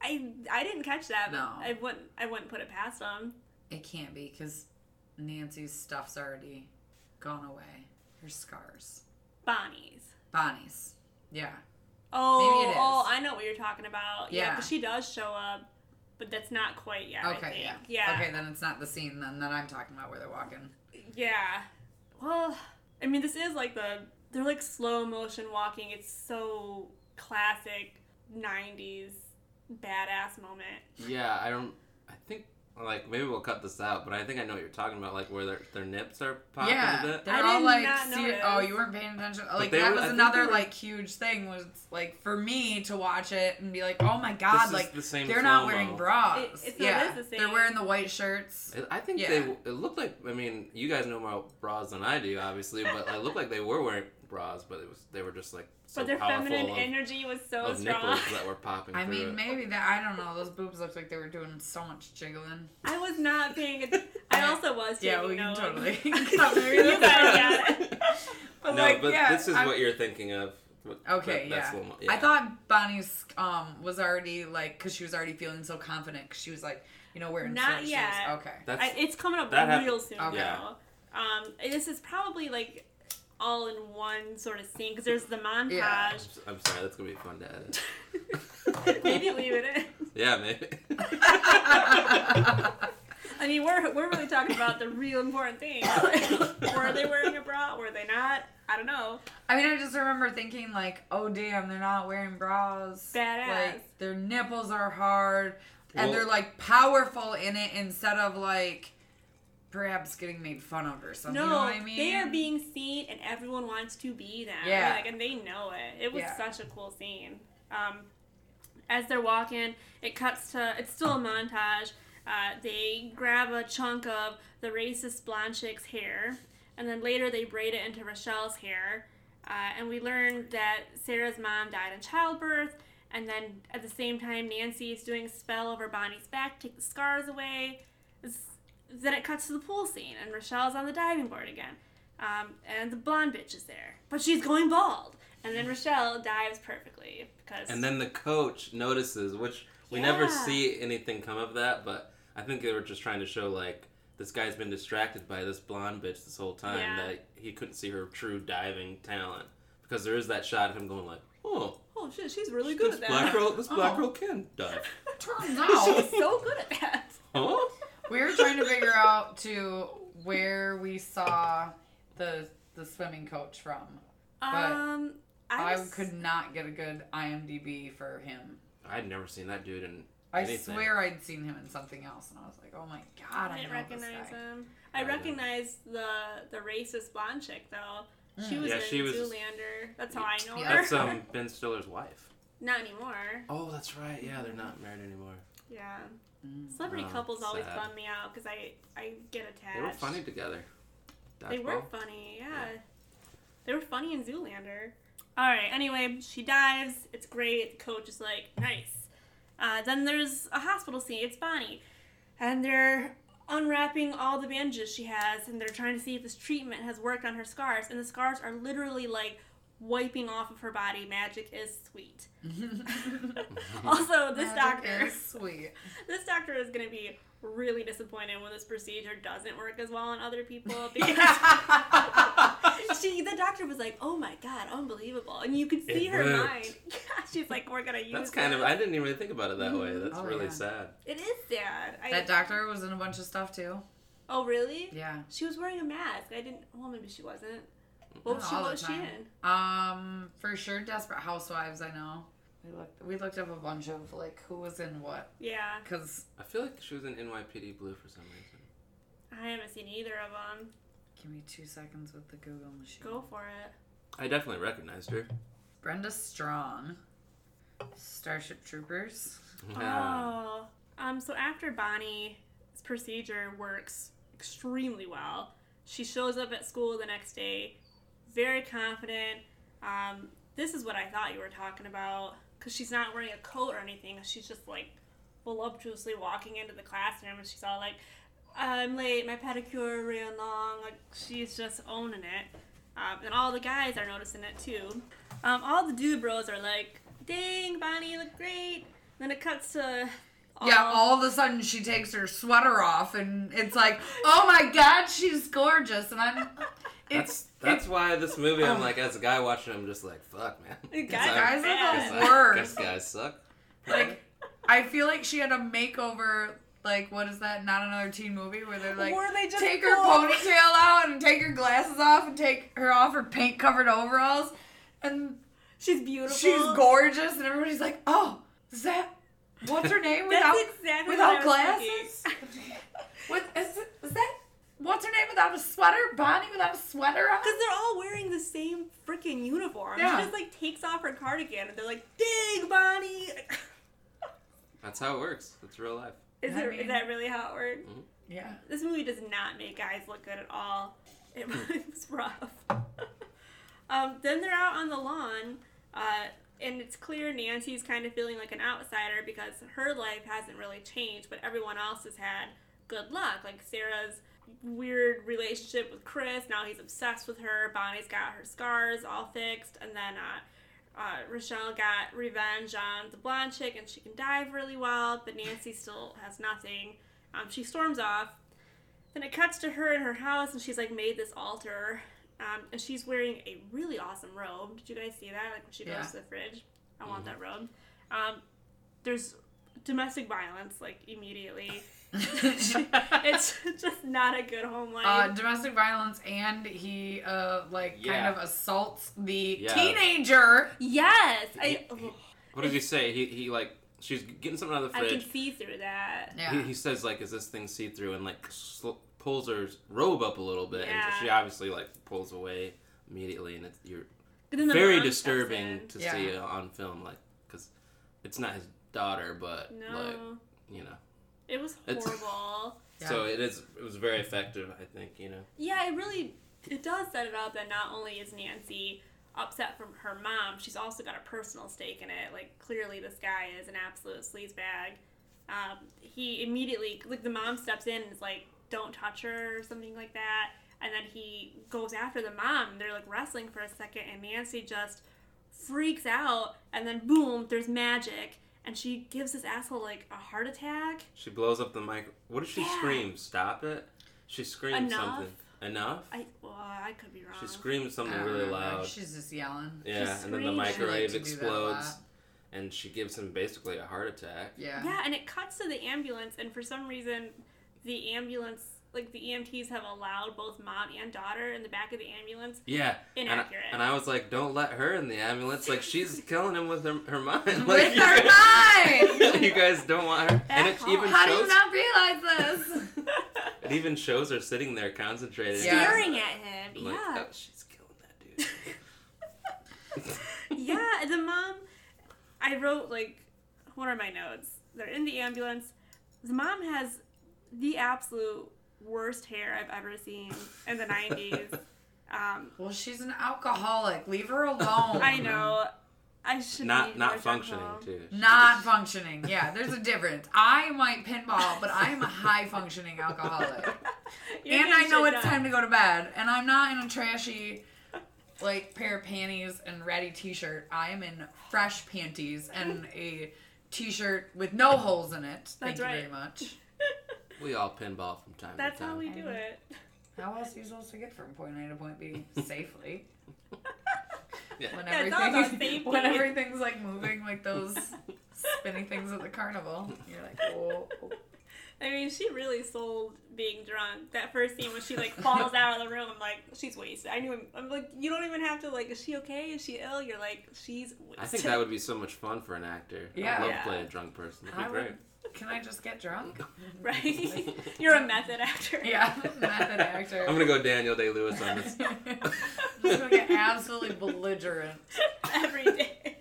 I I didn't catch that, No. I wouldn't I wouldn't put it past them. It can't be because Nancy's stuff's already gone away. Her scars. Bonnie's. Bonnie's. Yeah. Oh, oh. I know what you're talking about. Yeah, Yeah. because she does show up, but that's not quite yet. Okay, yeah. Yeah. Okay, then it's not the scene then that I'm talking about where they're walking. Yeah. Well, I mean, this is like the they're like slow motion walking. It's so classic '90s badass moment. Yeah, I don't. I think like maybe we'll cut this out, but I think I know what you're talking about. Like where their their nips are popping yeah, a bit. they're I all did like, not see- oh, you weren't paying attention. Like they that were- was I another were- like huge thing. Was like for me to watch it and be like, oh my god, is like the same they're not slow-mo. wearing bras. It- it's- it yeah, is the they're wearing the white shirts. I think Yeah. they. It looked like. I mean, you guys know more bras than I do, obviously, but it looked like they were wearing bras, but it was they were just like so but their powerful feminine of, energy was so of strong. nipples that were popping. I mean, it. maybe that I don't know. Those boobs looked like they were doing so much jiggling. I was not paying. attention. I also was. Yeah, we can totally. you guys got it. But no, like, but yeah, this is I'm- what you're thinking of. Okay, that- that's yeah. slow-mo. I thought Bonnie's um was already like because she was already feeling so confident because she was like you know wearing Not short sleeves. yet. Okay. That's, I, it's coming up that hap- real soon Okay. though. Um, this is probably like all in one sort of scene because there's the I'm, montage. s- I'm sorry, that's gonna be fun to edit. Maybe leave it in. yeah, maybe. I mean, we're we're really talking about the real important things. were they wearing a bra? Were they not? I don't know. I mean, I just remember thinking like, oh damn, they're not wearing bras. Badass. Like their nipples are hard, and Well- they're like powerful in it instead of like perhaps getting made fun of or something. No, you know what I mean? they are being seen, and everyone wants to be them. Yeah. like, and they know it. It was Yeah. such a cool scene. Um, as they're walking, it cuts to. It's still a montage. Uh, they grab a chunk of the racist blonde chick's hair, and then later they braid it into Rochelle's hair. Uh, and we learn that Sarah's mom died in childbirth, and then at the same time, Nancy is doing a spell over Bonnie's back, to take the scars away. It's- then it cuts to the pool scene, and Rochelle's on the diving board again. Um, and the blonde bitch is there, but she's going bald. And then Rochelle dives perfectly because. And then the coach notices, which we never see anything come of that, but I think they were just trying to show like this guy's been distracted by this blonde bitch this whole time Yeah. that he couldn't see her true diving talent because there is that shot of him going like, oh, oh shit, she's really good this at that. black girl, this black Oh. girl can dive. Turns out she's so good at that. Huh? We were trying to figure out to where we saw the the swimming coach from. Um, I, I was- could not get a good IMDb for him. I'd never seen that dude in I anything. swear I'd seen him in something else, and I was like, "Oh my god, I I, didn't know recognize this guy." him. I I know. recognize the the racist blonde chick though. She Mm. was Yeah, in she was- Zoolander. That's how I know Yeah. her. That's um Ben Stiller's wife. Not anymore. Oh, that's right. Yeah, they're not married anymore. Yeah. Celebrity Oh, couples always sad. bum me out because I I get attached. They were funny together. They were Dodgeball? funny, yeah. They were funny in Zoolander. All right. Anyway, she dives. It's great. The coach is like, nice. Uh, then there's a hospital scene. It's Bonnie, and they're unwrapping all the bandages she has, and they're trying to see if this treatment has worked on her scars. And the scars are literally like wiping off of her body. Magic is sweet. also, this Magic doctor. is sweet. this doctor is going to be really disappointed when this procedure doesn't work as well on other people because she the doctor was like oh my god unbelievable and you could see It her worked. mind yeah she's like we're gonna use That's kind of. I didn't even think about it that way. Mm-hmm. That's Oh, really yeah. sad. it is sad I, That doctor was in a bunch of stuff too. oh really Yeah. she was wearing a mask I didn't well maybe she wasn't what was she, what was she in Um, for sure, Desperate Housewives. I know. We looked. We looked up a bunch of like who was in what. yeah Cause I feel like she was in NYPD Blue for some reason. I haven't seen either of them give me two seconds with the Google machine. go for it I definitely recognized her. Brenda Strong. Starship Troopers. Yeah. Oh. Um, so after Bonnie's procedure works extremely well, she shows up at school the next day, very confident. Um, this is what I thought you were talking about, because she's not wearing a coat or anything. She's just like voluptuously walking into the classroom, and she's all like, "I'm late. My pedicure ran long." Like she's just owning it, um, and all the guys are noticing it too. Um, all the dude bros are like, "Dang, Bonnie, you look great." Then it cuts to Yeah, all of a sudden she takes her sweater off, and it's like, oh my god, she's gorgeous, and I'm. That's It's that's why this movie. I'm um, like, as a guy watching, I'm just like, fuck, man. The Guess guys I'm- guys are the guess I- Guess guys suck. like I feel like she had a makeover. Like what is that? Not another teen movie where they're like Where they just take her pull- ponytail out and take her glasses off and take her off her paint covered overalls, and She's beautiful. she's gorgeous, and everybody's like, oh, is that what's her name without That's exactly without what I was thinking. glasses? what is it? Is that what's her name without a sweater? Bonnie without a sweater on? Because they're all wearing the same freaking uniform. Yeah. She just like takes off her cardigan and they're like, "Dang, Bonnie!" That's how it works. It's real life. Is, I it, mean- is that really how it works? Yeah. This movie does not make guys look good at all. It was rough. um, then they're out on the lawn, uh, and it's clear Nancy's kind of feeling like an outsider because her life hasn't really changed, but everyone else has had good luck. Like Sarah's weird relationship with Chris, now he's obsessed with her. Bonnie's got her scars all fixed, and then uh, uh, Rochelle got revenge on the blonde chick, and she can dive really well, but Nancy still has nothing. Um, she storms off. Then it cuts to her in her house, and she's like made this altar, um, and she's wearing a really awesome robe. Did you guys see that? Like when she goes Yeah. to the fridge, I want that robe. Um, there's domestic violence like immediately. it's just not a good home life. Uh, domestic violence, and he uh like kind of assaults the Yeah. teenager. yes, I What did he say? He he like she's getting something out of the fridge. I can fridge. see through that. Yeah. He, he says like, "Is this thing see through?" And like sl- pulls her robe up a little bit, Yeah. and she obviously like pulls away immediately, and it's you're But then the very disturbing to Yeah. see uh, on film, like because it's not his daughter, but No, like you know. It was horrible. Yeah. So it is. It was very effective, I think. You know. Yeah, it really it does set it up that not only is Nancy upset from her mom, she's also got a personal stake in it. Like clearly, this guy is an absolute sleazebag. Um, he immediately like the mom steps in and is like, "Don't touch her" or something like that, and then he goes after the mom. They're like wrestling for a second, and Nancy just freaks out, and then boom, there's magic. And she gives this asshole like a heart attack. She blows up the mic. What does she Yeah. scream? Stop it! She screams Enough? something. Enough. I well, I could be wrong. She screams something I really know, loud. She's just yelling. Yeah, She and then the screams. She liked microwave to do that a explodes, and she gives him basically a heart attack. Yeah. Yeah, and it cuts to the ambulance, and for some reason, the ambulance, like the EMTs, have allowed both mom and daughter in the back of the ambulance. Yeah, and I, Inaccurate. and I was like, "Don't let her in the ambulance. Like she's killing him with her, her mind. Like, With you her guys- mind. you guys don't want her." And it At even How do you not realize this? It even shows her sitting there concentrated. Yeah. Staring at him. I'm like, yeah. "Oh, she's killing that dude. yeah, the mom. I wrote like, what are my notes? They're in the ambulance. The mom has the absolute worst hair I've ever seen in the 90s. Um, Well, she's an alcoholic. Leave her alone. I know. I should Not be not functioning too. Not functioning. Yeah, there's a difference. I might pinball, but I am a high functioning alcoholic. And I know it's done. time to go to bed. And I'm not in a trashy, like, pair of panties and ratty t shirt. I am in fresh panties and a t shirt with no holes in it. Thank That's you right. very much. We all pinball from time That's to time. how we do it. How else are you supposed to get from point A to point B safely? Yeah. When Yeah, it's everything, when everything's like moving like those spinny things at the carnival, you're like, oh. I mean, she really sold being drunk. That first scene when she like falls out of the room, I'm like, she's wasted. I knew. I'm like, you don't even have to like, is she okay? Is she ill? You're like, she's wasted. I think that would be so much fun for an actor. Yeah. I'd love Yeah. to play a drunk person. It'd be I great. would, can I just get drunk? right. You're a method actor. Yeah, method actor. I'm gonna go Daniel Day Lewis on this. just gonna get absolutely belligerent. Every day.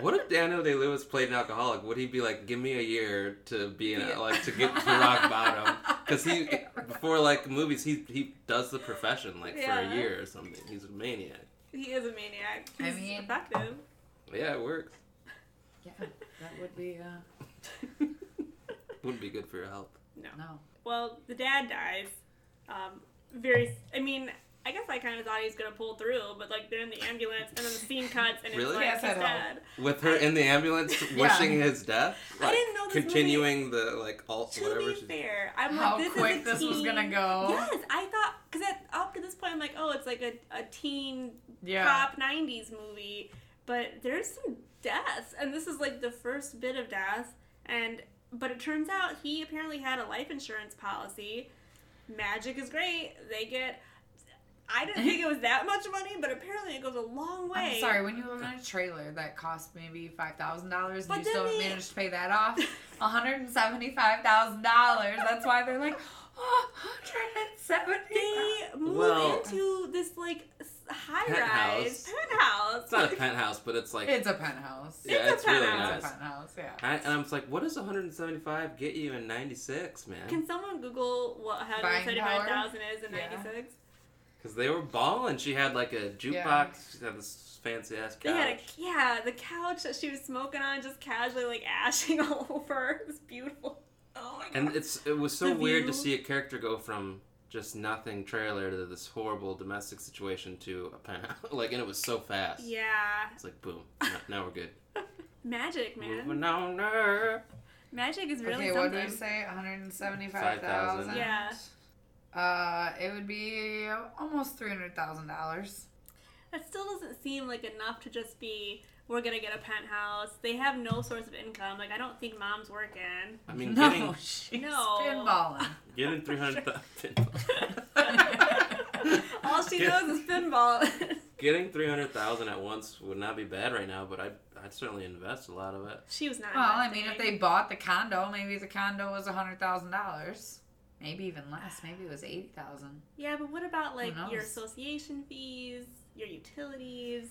What if Daniel Day Lewis played an alcoholic? Would he be like, "Give me a year to be in, Yeah. like to get to rock bottom"? Because he before like movies, he he does the profession like for a year or something. He's a maniac. He is a maniac. I He's mean- effective. Yeah, it works. Yeah, that would be uh Wouldn't be good for your health. No. no. Well, the dad dies. Um, very. I mean, I guess I kind of thought he was gonna pull through, but like they're in the ambulance, and then the scene cuts, and Really? it's like Yes, his dad. With her in the ambulance, Yeah. wishing his death. I didn't know this continuing the like all To whatever. be she's- fair, I'm How like, this quick is a this was gonna go. Yes, I thought because up to this point, I'm like, oh, it's like a, a teen Yeah. pop '90s movie, but there's some deaths, and this is like the first bit of death, and but it turns out he apparently had a life insurance policy. Magic is great; they get. I didn't think it was that much money, but apparently it goes a long way. I'm sorry, when you live in a trailer that cost maybe five thousand dollars and But you still they- managed to pay that off, one hundred and seventy-five thousand dollars. That's why they're like, oh, hundred and seventy. They move Well- into this like high Penthouse. rise penthouse. It's not a penthouse, but it's like It's a penthouse. yeah, it's a it's, really penthouse. It's a penthouse. Yeah. I, and I'm just like, what does 175 get you in '96, man? Can someone Google what 175,000 is in Yeah. 96? Because they were balling. She had like a jukebox. Yeah. She had this fancy ass couch. They had a yeah, the couch that she was smoking on just casually like ashing all over. It was beautiful. Oh my god. and it's it was so The weird to see a character go from just nothing trailer to this horrible domestic situation to a penthouse. like, and it was so fast. yeah, It's like boom. Now, now we're good. magic man. Moving on up. Magic is really okay, what something. did we say? One hundred seventy-five thousand. Yeah. Uh, it would be almost three hundred thousand dollars. That still doesn't seem like enough to just be. We're gonna get a penthouse. They have no source of income. Like I don't think mom's working. I mean, No, getting she's No. pinballing. getting 300 All she knows is pinball. getting 300,000 at once would not be bad right now, but I'd I'd certainly invest a lot of it. she was not. Well, I mean, if they bought the condo, maybe the condo was a hundred thousand dollars. Maybe even less. Maybe it was eighty thousand. Yeah, but what about like your association fees, your utilities?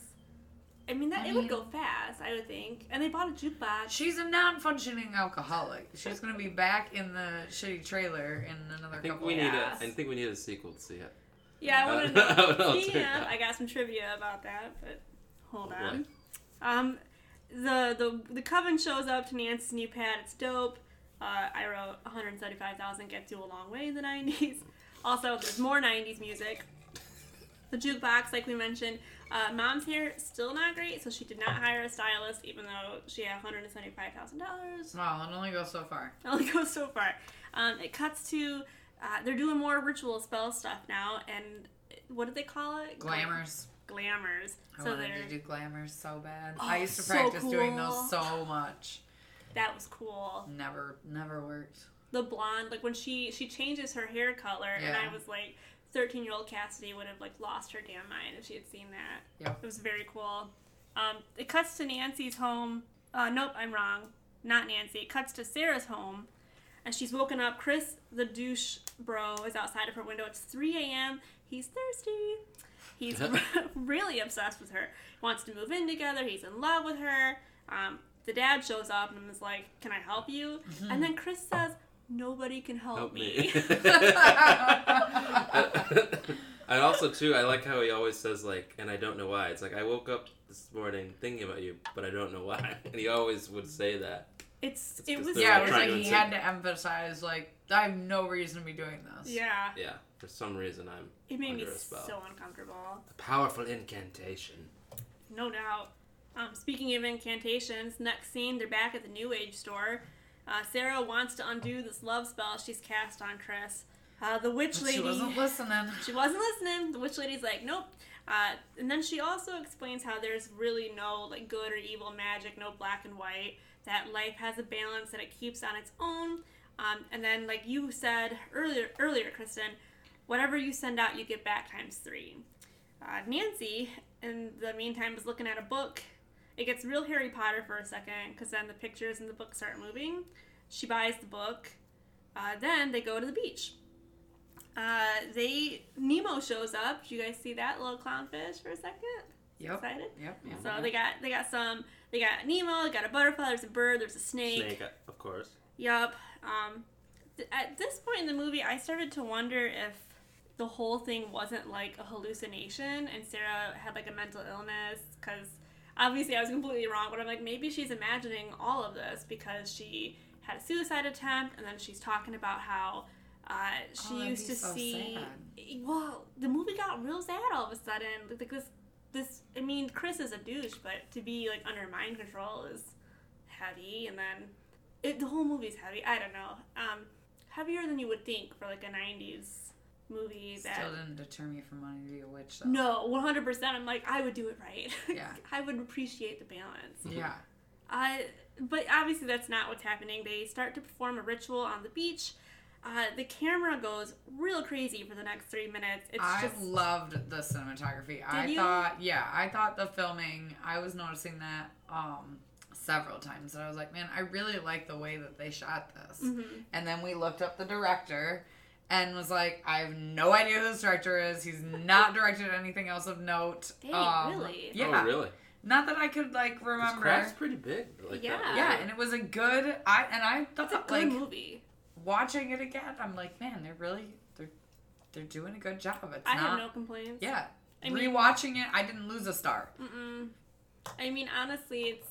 I mean, that I it would go fast, I would think. And they bought a jukebox. She's a non-functioning alcoholic. She's gonna be back in the shitty trailer in another I think couple. we of need a Yeah. I think we need a sequel to see it. Yeah, I Uh, want to know, know. it's Speaking like of, that. I got some trivia about that, but hold Oh, boy. on. Um, the the the coven shows up to Nancy's new pad. It's dope. Uh, I wrote 175,000 gets you a long way in the 90s. Also, there's more 90s music. The jukebox, like we mentioned, uh, mom's hair still not great, so she did not hire a stylist, even though she had 175,000 dollars. Well, it only goes so far. It only goes so far. Um, it cuts to uh, they're doing more ritual spell stuff now, and what did they call it? Glamours. Glamours. I So wanted they're to do glamours so bad. Oh, I used to so practice doing those so much. that was cool. Never, never worked. The blonde, like when she she changes her hair color, and I was like, thirteen year old Cassidy would have like lost her damn mind if she had seen that. Yep. It was very cool. Um, it cuts to Nancy's home. Uh, nope, I'm wrong. Not Nancy. It cuts to Sarah's home, and she's woken up. Chris, the douche bro, is outside of her window. It's 3 a.m. He's thirsty. He's really obsessed with her. Wants to move in together. He's in love with her. Um, the dad shows up and is like, "Can I help you?" And then Chris says, nobody can help, Help me. me. I also too I like how he always says like, and I don't know why. It's like I woke up this morning thinking about you, but I don't know why. And he always would say that. it's It's it 'cause was yeah, it was like he insert- had to emphasize like I have no reason to be doing this. yeah. Yeah, for some reason I'm It made me under a spell. so uncomfortable. a powerful incantation. No doubt. Um, speaking of incantations, next scene, they're back at the New Age store. Uh, Sarah wants to undo this love spell she's cast on Chris. Uh, the witch lady. she wasn't listening. She wasn't listening. The witch lady's like, nope. Uh, and then she also explains how there's really no like good or evil magic, no black and white. That life has a balance that it keeps on its own. Um, and then, like you said earlier, earlier, Kristen, whatever you send out, you get back times three. Uh, Nancy, in the meantime, is looking at a book. It gets real Harry Potter for a second because then the pictures in the book start moving. She buys the book. Uh, then they go to the beach. Uh, they Nemo shows up. Do you guys see that little clownfish for a second? Yep. Excited? Yep. yep. So they got they got some they got Nemo, they got a butterfly, there's a bird, there's a snake. Snake, of course. Yup. Um, th- at this point in the movie, I started to wonder if the whole thing wasn't like a hallucination and Sarah had like a mental illness because obviously I was completely wrong, but I'm like maybe she's imagining all of this because she had a suicide attempt and then she's talking about how uh, she Oh, used to so see. sad. Well, the movie got real sad all of a sudden. Like this, this. I mean, Chris is a douche, but to be like under mind control is heavy, and then it, the whole movie's heavy. I don't know. Um, heavier than you would think for like a '90s movie. That Still didn't deter me from wanting to be a witch though. no, 100. percent I'm like, I would do it right. Yeah. I would appreciate the balance. Yeah. Uh, but obviously that's not what's happening. They start to perform a ritual on the beach. Uh, the camera goes real crazy for the next three minutes. It's I just loved the cinematography. I you? thought, yeah, I thought the filming. I was noticing that um, several times, and I was like, man, I really like the way that they shot this. Mm-hmm. And then we looked up the director, and was like, I have no idea who this director is. He's not directed anything else of note. Dang, Um, really? Yeah. Oh, really? Not that I could like remember. craft's pretty big. Like Yeah. That. Yeah, and it was a good. I and I It's a thought good like movie. watching it again. I'm like, man, they're really they're they're doing a good job. It's I not. have no complaints. Yeah. I mean- Rewatching it, I didn't lose a star. Mm-mm. I mean, honestly, it's.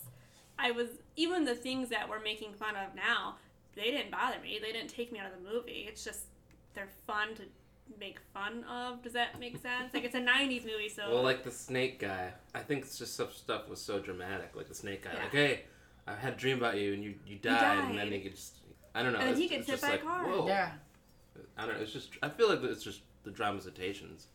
I was even the things that we're making fun of now. They didn't bother me. They didn't take me out of the movie. It's just they're fun to make fun of. Does that make sense? Like it's a '90s movie, so Well, like the snake guy, I think it's just some stuff was so dramatic. Like the snake guy, Yeah. like, hey, I had a dream about you, and you you died, and then died. he could just, I don't know. And then it's, he gets hit just by a like, car. Whoa. Yeah. I don't know. It's just, I feel like it's just the dramatizations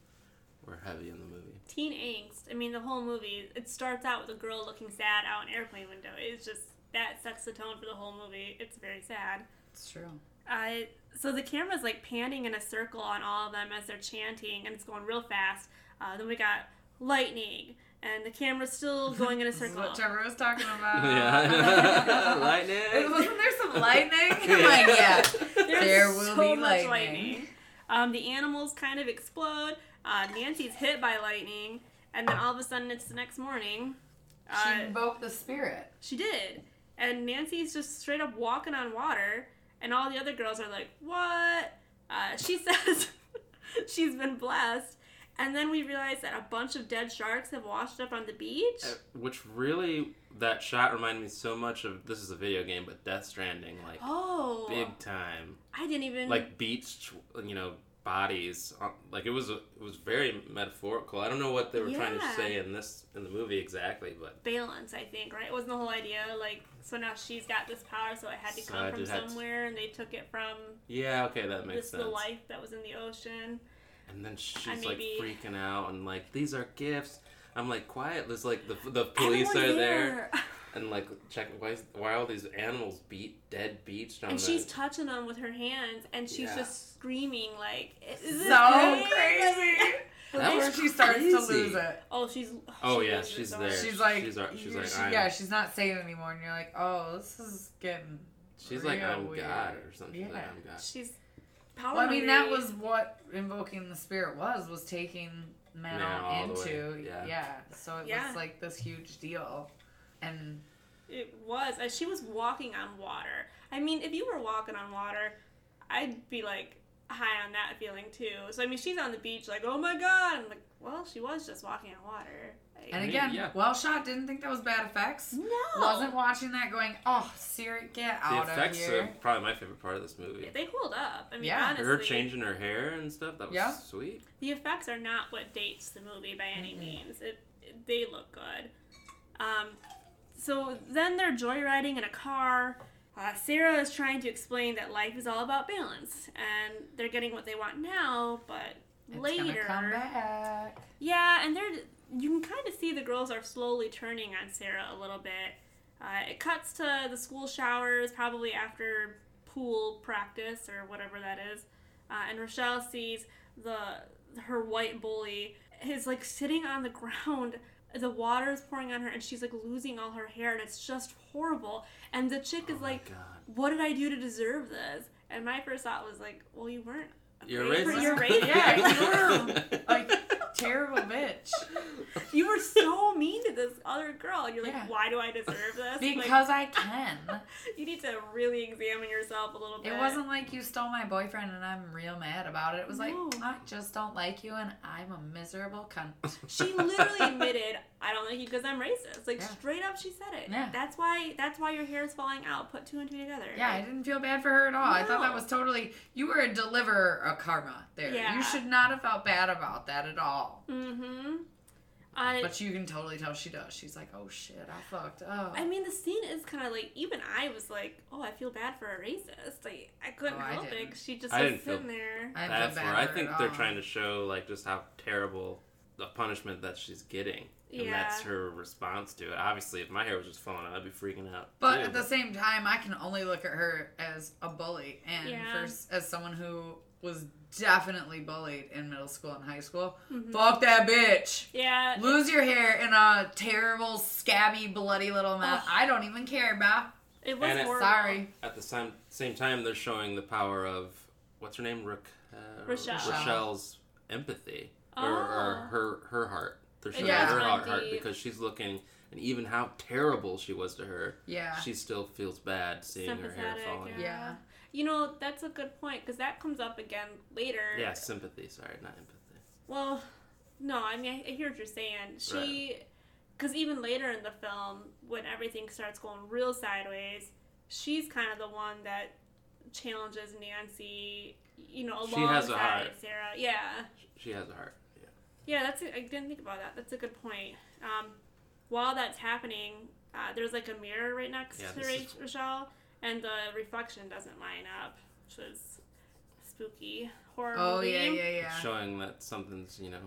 were heavy in the movie. teen angst. I mean, the whole movie. It starts out with a girl looking sad out an airplane window. It's just that sets the tone for the whole movie. It's very sad. It's true. Uh, so the camera's like panning in a circle on all of them as they're chanting, and it's going real fast. Uh, then we got lightning, and the camera's still going in a circle. what Trevor was talking about. yeah, lightning. Wasn't there some lightning? I'm like, yeah. There's There will so be much lightning. Um, the animals kind of explode. Uh, Nancy's hit by lightning, and then all of a sudden it's the next morning. She Uh, invoked the spirit. She did. And Nancy's just straight up walking on water, and all the other girls are like, What? Uh, she says she's been blessed. And then we realize that a bunch of dead sharks have washed up on the beach. Uh, Which really, that shot reminded me so much of this is a video game, but Death Stranding, like Oh. big time, I didn't even. like beach, you know, bodies. uh, Like it was, it was very metaphorical. I don't know what they were trying to say in this in the movie exactly, but balance, I think, right? Wasn't the whole idea like so now she's got this power, so it had to So come I from had to- somewhere, and they took it from yeah, okay, that makes this sense. the life that was in the ocean. And then she's And like freaking out and like these are gifts. I'm like quiet. There's like the the police Everyone's are there. and like check why is, why all these animals beat dead beached on and the she's touching them with her hands, and she's Yeah. just screaming like, "Is So great?" crazy. That That's where she starts to lose it. Oh, she's. Oh, she yeah, she's there. She's like, She's she's like, she- yeah, she's not saying anymore, and you're like, oh, this is getting. she's like real oh, I'm weird. God or something. She's like, Yeah. I'm God. She's power. Well, I mean, that was what invoking the spirit was, was taking man, Man all into, yeah. yeah. So it Yeah. was like this huge deal, and It was. Uh, she was walking on water. I mean, if you were walking on water, I'd be like high on that feeling too. So I mean, she's on the beach like, oh my god. I'm like, well, she was just walking on water. Like, And again, yeah. well shot. Didn't think that was bad effects. no, Wasn't watching that going, oh, Siri, get out The out of effects here. are probably my favorite part of this movie. they hold up. I mean, Yeah. honestly, Her changing her hair and stuff, that was Yeah. sweet. the effects are not what dates the movie by any means. It, it- they look good. Um, so then they're joyriding in a car. Uh, Sarah is trying to explain that life is all about balance, and they're getting what they want now, but It's later, gonna come back. yeah, and they're you can kind of see the girls are slowly turning on Sarah a little bit. Uh, it cuts to the school showers, probably after pool practice or whatever that is, uh, and Rochelle sees the her white bully is like sitting on the ground. The water is pouring on her, and she's like losing all her hair, and it's just horrible. And the chick is Oh like. "What did I do to deserve this?" And my first thought was like, "Well, you weren't. You're afraid for- racist. You're racist. Yeah, you were like terrible bitch. You were so mean to this other girl. You're like, Yeah. why do I deserve this? Like, Because I can. you need to really examine yourself a little bit. It wasn't like you stole my boyfriend and I'm real mad about it. It was like, No. I just don't like you and I'm a miserable cunt. She literally admitted, "I don't like you because I'm racist." Like Yeah. straight up, she said it. Yeah. That's why. That's why your hair is falling out. Put two and two together. Yeah, I didn't feel bad for her at all. I thought that was totally, you were a deliverer of karma there. Yeah. You should not have felt bad about that at all. Mm-hmm. I. But you can totally tell she does. She's like, oh shit, I fucked up. I mean, the scene is kind of like even I was like, "Oh, I feel bad for a racist." Like I couldn't Oh, I help it. didn't. 'cause She just I was didn't feel- sitting there. I didn't feel bad for her think they're all. trying to show like just how terrible the punishment that she's getting. And that's her response to it. Obviously, if my hair was just falling out, I'd be freaking out. But too. at the same time, I can only look at her as a bully, and Yeah. first as someone who was definitely bullied in middle school and high school. Mm-hmm. Fuck that bitch. Yeah. Lose your hair in a terrible, scabby, bloody little mess. Ugh. I don't even care, bro. It was And it- horrible. Sorry. At the same same time, they're showing the power of what's her name, Rick, uh, Rochelle. Rochelle's empathy or, or Oh. her her heart. They're showing Yeah. her heart, heart because she's looking, and even how terrible she was to her, Yeah. she still feels bad seeing her hair falling. yeah. Yeah. You know, that's a good point because that comes up again later. Yeah, sympathy. Sorry, not empathy. Well, no, I mean, I, I hear what you're saying. She, because even later in the film, when everything starts going real sideways, she's kind of the one that challenges Nancy, you know, alongside. Sarah. Yeah. She has a heart. Yeah. Yeah, that's a, I didn't think about that. That's a good point. Um, while that's happening, uh, there's like a mirror right next Yeah, to this Ra- is- and the reflection doesn't line up, which is spooky horror Oh movie. yeah, yeah, yeah. Showing that something's you know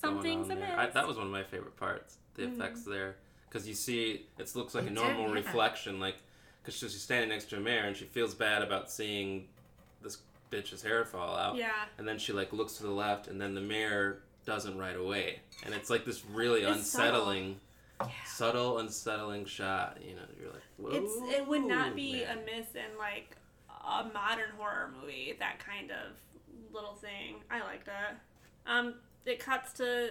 Something's going on there. I, that was one of my favorite parts. The Mm-hmm. effects there, because you see it looks like a normal did, yeah. reflection, like because she's standing next to a mirror and she feels bad about seeing this bitch's hair fall out. Yeah. And then she like looks to the left, and then the mirror doesn't right away, and it's like this really It's subtle. Unsettling, subtle, unsettling shot. You know, you're like, whoa. It's it would not be man. amiss in like a modern horror movie. That kind of little thing. I liked it. Um, it cuts to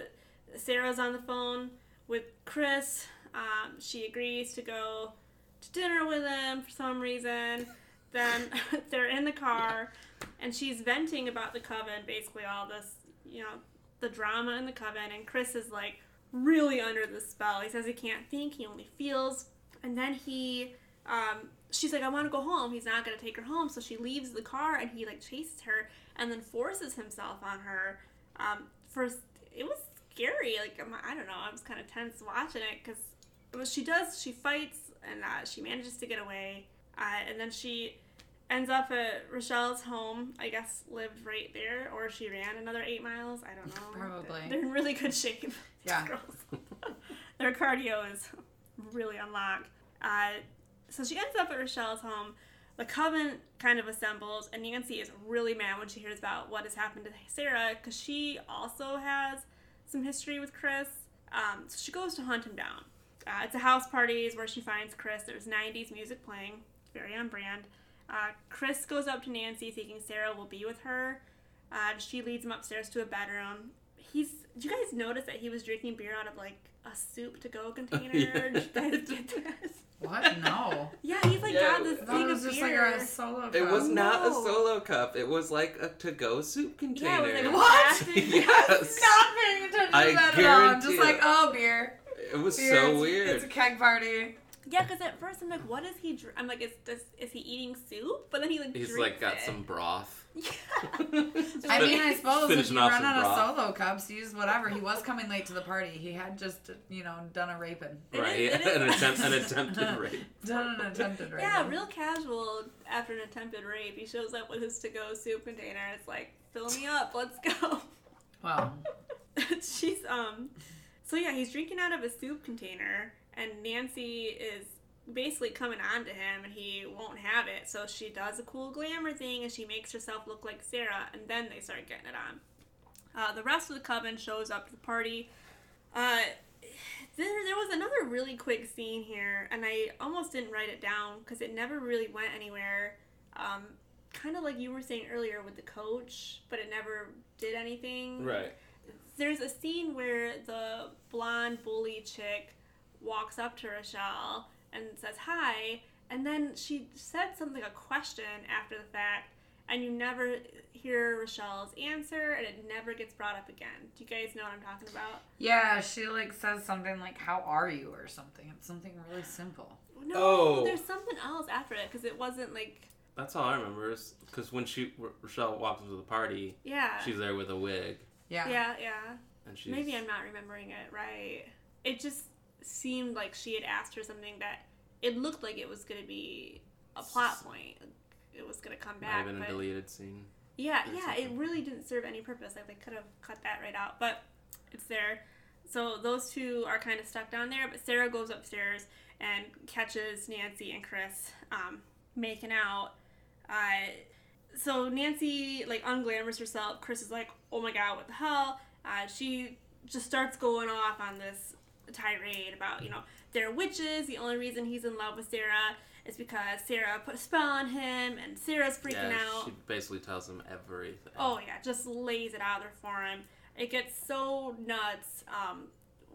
Sarah's on the phone with Chris. Um, she agrees to go to dinner with him for some reason. Then they're in the car, and she's venting about the coven, basically all this, you know, the drama in the coven. And Chris is like really under the spell. He says he can't think, he only feels. And then he, um, she's like, I want to go home. He's not going to take her home. So she leaves the car and he like chases her and then forces himself on her. Um, first, it was scary. Like, I'm- I don't know. I was kind of tense watching it because she does, she fights and uh, she manages to get away. Uh, and then she ends up at Rochelle's home. I guess lived right there, or she ran another eight miles. I don't know. Probably. They're in really good shape. Yeah. girls. Their cardio is really unlocked. Uh, so she ends up at Rochelle's home. The coven kind of assembles, and Nancy is really mad when she hears about what has happened to Sarah because she also has some history with Chris. Um, so she goes to hunt him down. Uh, it's a house party is where she finds Chris. There's 90s music playing, very on brand. Uh, Chris goes up to Nancy thinking Sarah will be with her. Uh, she leads him upstairs to a bedroom. He's. Did you guys notice that he was drinking beer out of like a soup to go container? Yeah. Did you guys get that? What? No. Yeah, he's like Yeah, got this thing it was of just beer. like a solo. cup. It was cup. not a solo cup. It was like a to-go soup yeah, container. it was like What? yes. Not paying attention I to that at all. I'm just like, oh, beer. It was beer. so It's- weird. It's a keg party. Yeah, because at first I'm like, what is he? Dr-? I'm like, is this is he eating soup? But then he like He's like got it. some broth. Yeah. I mean, I suppose if you off run out of solo cups, use whatever. He was coming late to the party. He had just, you know, done a raping. Right, is- it yeah, an attempt, an attempted rape. Done an attempted raping. Yeah, real casual after an attempted rape. He shows up with his to-go soup container. and It's like, fill me up, let's go. Wow. She's um, so yeah, he's drinking out of a soup container, and Nancy is basically coming on to him, and he won't have it. So she does a cool glamour thing, and she makes herself look like Sarah, and then they start getting it on. Uh, the rest of the coven shows up to the party. Uh, there, there was another really quick scene here, and I almost didn't write it down because it never really went anywhere. Um, kind of like you were saying earlier with the coach, but it never did anything. Right. There's a scene where the blonde bully chick walks up to Rochelle and says hi, and then she said something, a question after the fact, and you never hear Rochelle's answer, and it never gets brought up again. Do you guys know what I'm talking about? yeah, she like says something like, "How are you?" or something. It's something really simple. No, Oh. there's something else after it because it wasn't like That's all I remember is because when she Rochelle walks into the party, yeah, she's there with a wig, Yeah. yeah, yeah. and she's Maybe I'm not remembering it right. It just seemed like she had asked her something that it looked like it was going to be a plot point. It was going to come back. might have been a deleted scene. yeah, yeah, it really didn't serve any purpose. Like they could have cut that right out, but it's there. So those two are kind of stuck down there. But Sarah goes upstairs and catches Nancy and Chris um, making out. Uh, so Nancy like unglamorous herself. Chris is like, "Oh my god, what the hell?" Uh, she just starts going off on this tirade about you know they're witches. The only reason he's in love with Sarah is because Sarah put a spell on him, and Sarah's freaking yeah, out. she basically tells him everything. Oh yeah, just lays it out there for him. It gets so nuts. Um,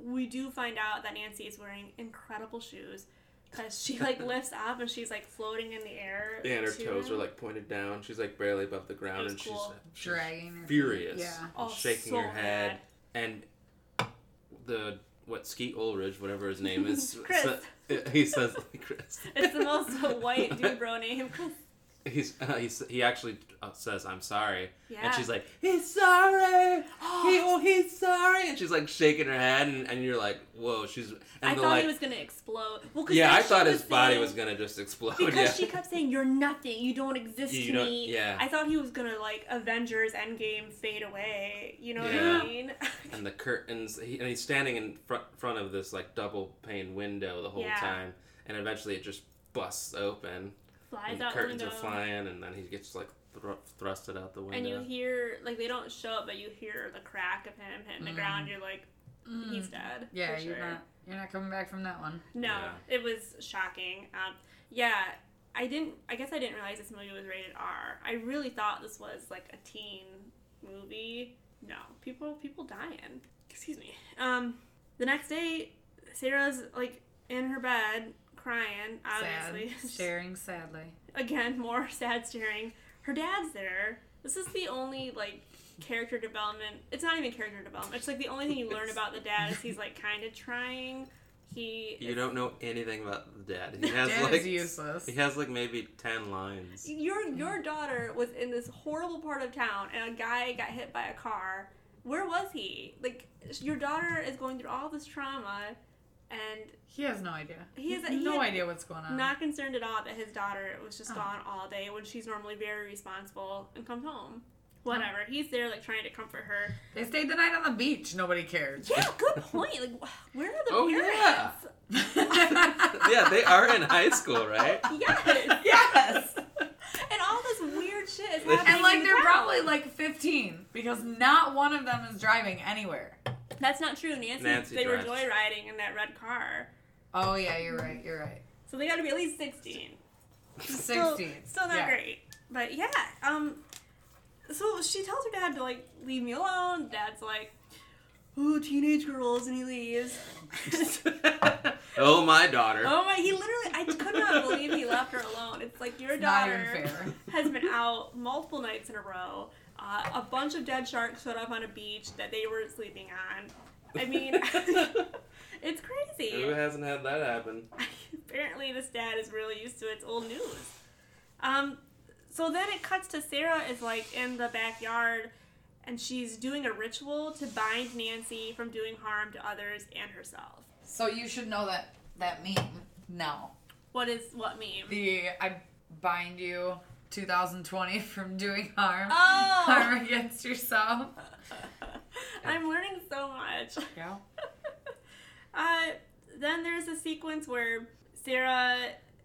we do find out that Nancy is wearing incredible shoes because she like lifts up and she's like floating in the air. Yeah, and her toes him. are like pointed down. She's like barely above the ground, and cool. she's, she's Dragging furious, Yeah. Oh, shaking so her head. And the what Skeet Ulrich, whatever his name is, Chris. sa- he says like Chris. It's the most white dude bro name. He's, uh, he's he actually uh, says I'm sorry, Yeah. and she's like he's sorry, he, oh he's sorry, and she's like shaking her head, and, and you're like whoa, she's and I thought like he was gonna explode. Well, 'cause yeah, I thought his body saying- was gonna just explode. Because yeah, she kept saying, "You're nothing. You don't exist You to don't- me." yeah. I thought he was gonna like Avengers Endgame fade away. You know Yeah. what I mean? and the curtains, he, and he's standing in front front of this like double pane window the whole time, and eventually it just busts open, Flies and out curtains the are flying, and then he gets like thr- thrusted out the window. And you hear like they don't show it, but you hear the crack of him hitting the ground. You're like, he's dead. Mm. Yeah, for you're sure. not. You're not coming back from that one. No, Yeah. it was shocking. Um, yeah, I didn't. I guess I didn't realize this movie was rated R. I really thought this was like a teen movie. No, people people dying. Excuse me. Um, the next day, Sarah's like in her bed crying. Obviously, Sad. Staring sadly. again more sad staring. Her dad's there. This is the only like character development. It's not even character development. It's like the only thing you learn about the dad is he's like kind of trying. He you don't know anything about the dad. He has Dad like is useless. he has like maybe ten lines. Your your daughter was in this horrible part of town, and a guy got hit by a car. Where was he? Like your daughter is going through all this trauma, and He has no idea. He has- has he no had- idea what's going on. not concerned at all that his daughter was just Oh. gone all day when she's normally very responsible and comes home. Whatever. He's there like trying to comfort her. They stayed the night on the beach. Nobody cared. Yeah, good point. Like, where are the Oh, parents? yeah, they are in high school, right? Yes. yes. And all this weird shit is They- happening. And like they're town. probably like 15 because not one of them is driving anywhere. That's not true. Nancy, Nancy they drives. were joyriding in that red car. Oh yeah, you're right. You're right. So they got to be at least 16. 16. Still, still not Yeah. great. But yeah, um, so she tells her dad to like leave me alone. Dad's like, oh, teenage girls, and he leaves. Oh, my daughter. Oh my! He literally, I could not believe he left her alone. It's like your It's not daughter even fair. has been out multiple nights in a row. Uh, a bunch of dead sharks showed up on a beach that they were sleeping on. I mean, it's crazy. Who hasn't had that happen? Apparently, this dad is really used to its old news. Um, so then it cuts to Sarah is like in the backyard, and she's doing a ritual to bind Nancy from doing harm to others and herself. So you should know that that meme now. What is what meme? The I bind you 2020 from doing harm. Oh! Harm against yourself. I'm learning so much. Yeah. Uh, then there's a sequence where Sarah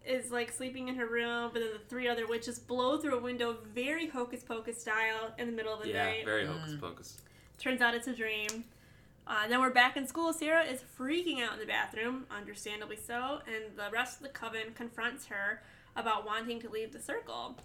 is like sleeping in her room, but then the three other witches blow through a window, very hocus pocus style, in the middle of the Yeah, night. very hocus pocus. Turns out it's a dream. Uh, then we're back in school. Sarah is freaking out in the bathroom, understandably so, and the rest of the coven confronts her about wanting to leave the circle.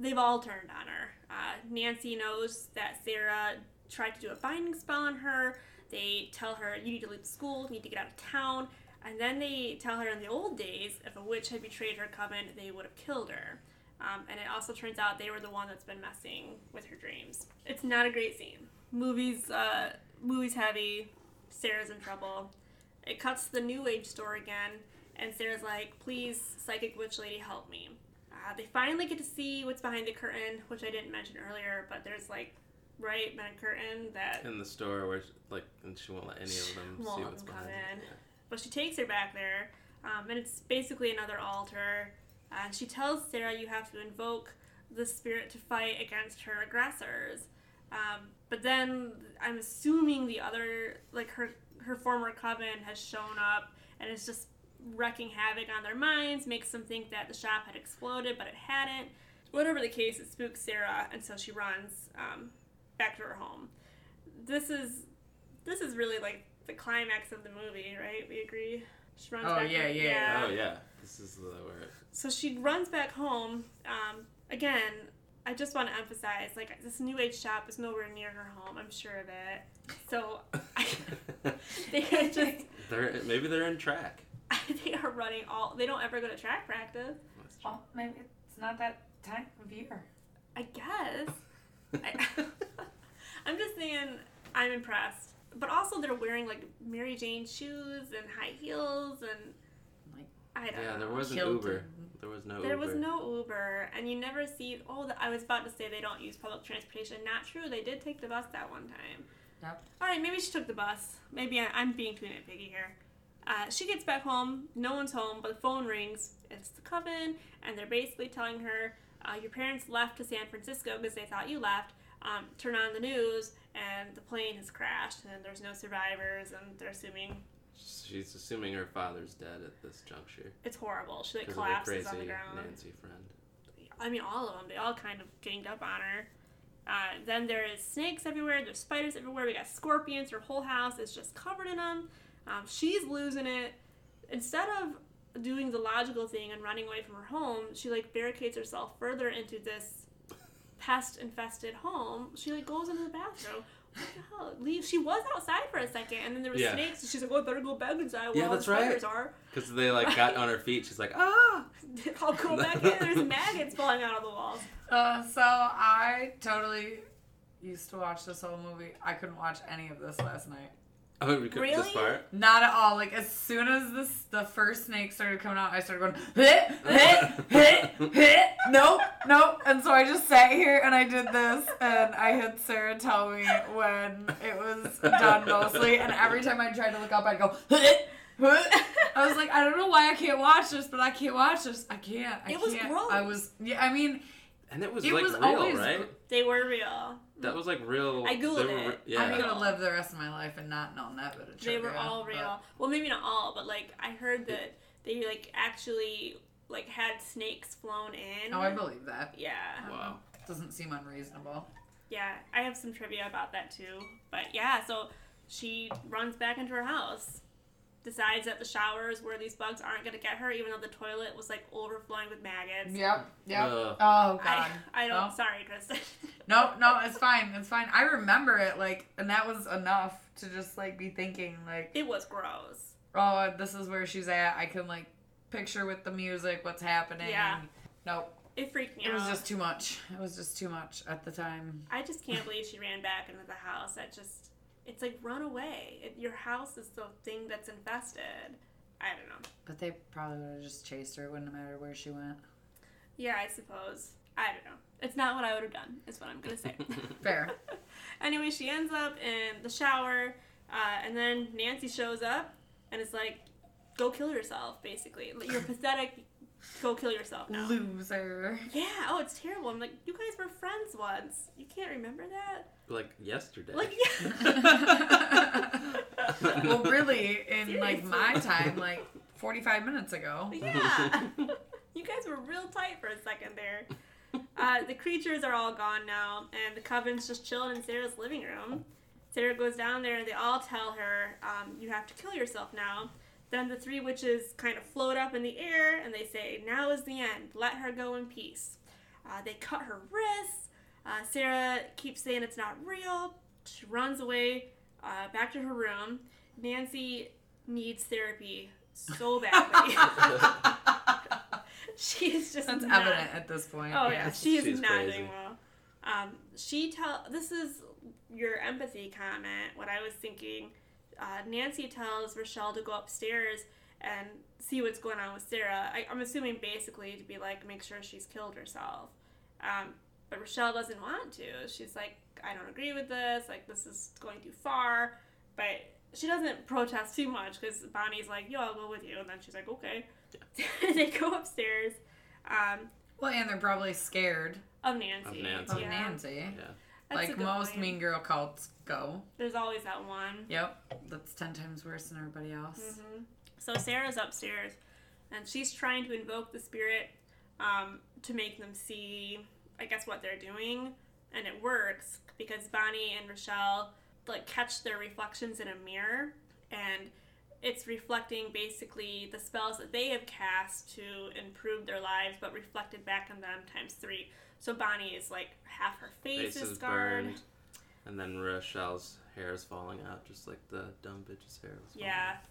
They've all turned on her. Uh, Nancy knows that Sarah tried to do a binding spell on her. They tell her, you need to leave school, you need to get out of town. And then they tell her in the old days, if a witch had betrayed her coven, they would have killed her. Um, and it also turns out they were the one that's been messing with her dreams. It's not a great scene. Movies, uh, movies heavy. Sarah's in trouble. It cuts to the New Age store again, and Sarah's like, "Please, psychic witch lady, help me." Uh, they finally get to see what's behind the curtain, which I didn't mention earlier, but there's like, right, behind a curtain that In the store where, she, like, and she won't let any of them see what's behind. in. it. But she takes her back there, um, and it's basically another altar. And she tells Sarah you have to invoke the spirit to fight against her aggressors. Um, but then I'm assuming the other, like her her former coven, has shown up and is just wrecking havoc on their minds, makes them think that the shop had exploded, but it hadn't. Whatever the case, it spooks Sarah, and so she runs um, back to her home. This is this is really like the climax of the movie, right? We agree. She runs Oh, back yeah, to- yeah, Oh yeah, this is the where. So she runs back home. Um, again, I just want to emphasize, like this new age shop is nowhere near her home. I'm sure of it. So they are just they're maybe they're in track. they are running all. They don't ever go to track practice. That's true. Well, maybe it's not that time of year. I guess. I, I'm just saying, I'm impressed. But also, they're wearing like Mary Jane shoes and high heels, and Like, I don't yeah, know. there wasn't Kilted. Uber. There was no Uber. There Uber. was no Uber, and you never see. Oh, the, I was about to say they don't use public transportation. Not true. They did take the bus that one time. Yep. All right, maybe she took the bus. Maybe I, I'm being too nitpicky here. Uh, she gets back home. No one's home, but the phone rings. It's the coven, and they're basically telling her, uh, "Your parents left to San Francisco because they thought you left. Um, turn on the news, and the plane has crashed, and there's no survivors, and they're assuming She's assuming her father's dead at this juncture it's horrible. She like because of her collapses crazy on the ground. Nancy friend. I mean, all of them. They all kind of ganged up on her. Uh, then there is snakes everywhere. There's spiders everywhere. We got scorpions. Her whole house is just covered in them. Um, she's losing it. Instead of doing the logical thing and running away from her home, she like barricades herself further into this pest-infested home. She like goes into the bathroom. What the hell? Leave. She was outside for a second, and then there was Yeah. snakes. And she's like, "Oh, I better go back inside." Where Yeah, all that's the right. are. Because they like got on her feet. She's like, ah. I'll go back in. There's maggots falling out of the walls. Uh, so I totally used to watch this whole movie. I couldn't watch any of this last night. Oh, we could this Really? part. Not at all. Like as soon as this the first snake started coming out, I started going hit, hit, hit, hit. Nope, nope. And so I just sat here and I did this, and I had Sarah tell me when it was done mostly, and every time I tried to look up, I'd go hit. hit. I was like, I don't know why I can't watch this, but I can't watch this. I can't. I It was can't. gross. I was. Yeah. I mean, And it was It like was real, always right? They were real. That mm. was like real. I Googled they were, it. Yeah. I'm gonna live the rest of my life and not know that bit of trivia. They were trivia, all but- real. Well, maybe not all, but like I heard that they like actually like had snakes flown in. Oh, I believe that. Yeah, Wow. Doesn't seem unreasonable. yeah. I have some trivia about that too. But yeah, so she runs back into her house, decides that the shower is where these bugs aren't gonna get her, even though the toilet was like overflowing with maggots. Yep. Yep. Ugh. Oh god. I, I don't. No. Sorry, Kristen. No, no, it's fine. It's fine. I remember it like, and that was enough to just like be thinking like, it was gross. oh, this is where she's at. I can like picture with the music what's happening. Yeah. Nope. It freaked me out. It was just too much. It was just too much at the time. I just can't believe she ran back into the house. That just, it's like run away. It, your house is the thing that's infested. I don't know. But they probably would have just chased her. It wouldn't matter where she went. Yeah, I suppose. I don't know. It's not what I would have done. Is what I'm gonna say. Fair. anyway, she ends up in the shower, uh, and then Nancy shows up and is like, "Go kill yourself." Basically, you're pathetic. Go kill yourself now. Loser. Yeah. Oh, it's terrible. I'm like, you guys were friends once. You can't remember that? like yesterday. Like, yeah. well, really, in like my time, like 45 minutes ago. Yeah. you guys were real tight for a second there. Uh, the creatures are all gone now, and the coven's just chilling in Sarah's living room. Sarah goes down there, and they all tell her, um, You have to kill yourself now. Then the three witches kind of float up in the air, and they say, Now is the end. Let her go in peace. Uh, they cut her wrists. Uh, Sarah keeps saying it's not real. She runs away uh, back to her room. Nancy needs therapy so badly. she is just That's not- evident at this point. Oh yeah, she is She's not crazy. doing well. Um, she tell this is your empathy comment. What I was thinking, uh, Nancy tells Rochelle to go upstairs and see what's going on with Sarah. I, I'm assuming basically to be like make sure she's killed herself. Um, but Rochelle doesn't want to. She's like, I don't agree with this. Like this is going too far. But she doesn't protest too much because Bonnie's like, Yo, I'll go with you. And then she's like, Okay. they go upstairs. Um, Well, and they're probably scared of Nancy. Of Nancy. of Yeah. Nancy. yeah. That's like most point. mean girl cults go. There's always that one. Yep. That's 10 times worse than everybody else. hmm So Sarah's upstairs, and she's trying to invoke the spirit um, to make them see, I guess, what they're doing, and it works because Bonnie and Rochelle like catch their reflections in a mirror, and it's reflecting basically the spells that they have cast to improve their lives, but reflected back on them times three. So Bonnie is like half her face, Face is is scarred. burned. And then Rochelle's hair is falling out, just like the dumb bitch's hair was falling Yeah, out.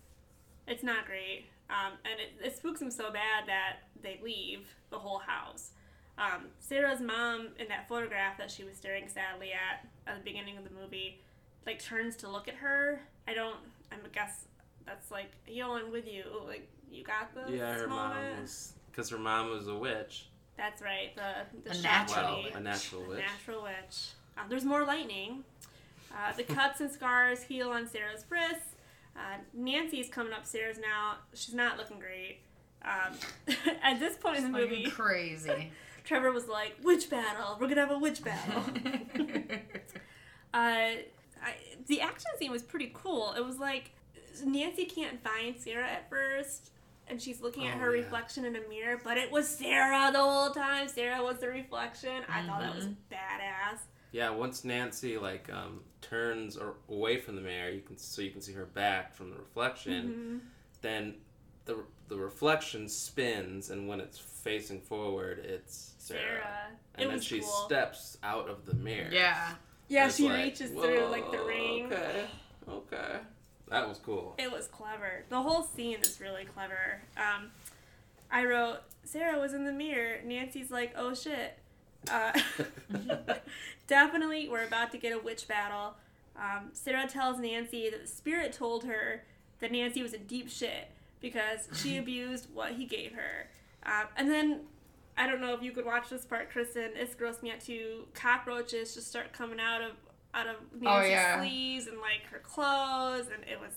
it's not great. Um, and it, it spooks them so bad that they leave the whole house. Um, Sarah's mom, in that photograph that she was staring sadly at at the beginning of the movie, like turns to look at her. I don't. I'm a guess that's like, yo, I'm with you. Like you got this. Yeah, her mom moment. was. Because her mom was a witch. That's right. The the A natural lady. witch. A natural A witch. natural witch. Uh, there's more lightning. Uh, the cuts and scars heal on Sarah's wrists. Uh, Nancy's coming upstairs now. She's not looking great. Um, at this point in the movie, crazy. Trevor was like, "Witch battle. We're gonna have a witch battle." uh, I, the action scene was pretty cool. It was like Nancy can't find Sarah at first, and she's looking at Oh, her yeah. reflection in a mirror, but it was Sarah the whole time. Sarah was the reflection. I thought that was Mm-hmm. badass. Yeah, once Nancy like um, turns or away from the mirror, you can so you can see her back from the reflection. Mm-hmm. Then the the reflection spins, and when it's facing forward, it's Sarah. Sarah. And it then was she cool. steps out of the mirror. yeah. yeah, she like, reaches through like the ring. Okay, okay, that was cool. It was clever. The whole scene is really clever. Um, I wrote Sarah was in the mirror. Nancy's like, oh shit. Uh, definitely, we're about to get a witch battle. Um, Sarah tells Nancy that the spirit told her that Nancy was a deep shit because she abused what he gave her. Um, and then, I don't know if you could watch this part, Kristen. It's grossed me out too. Cockroaches just start coming out of out of Nancy's yeah. sleeves and like her clothes, and it was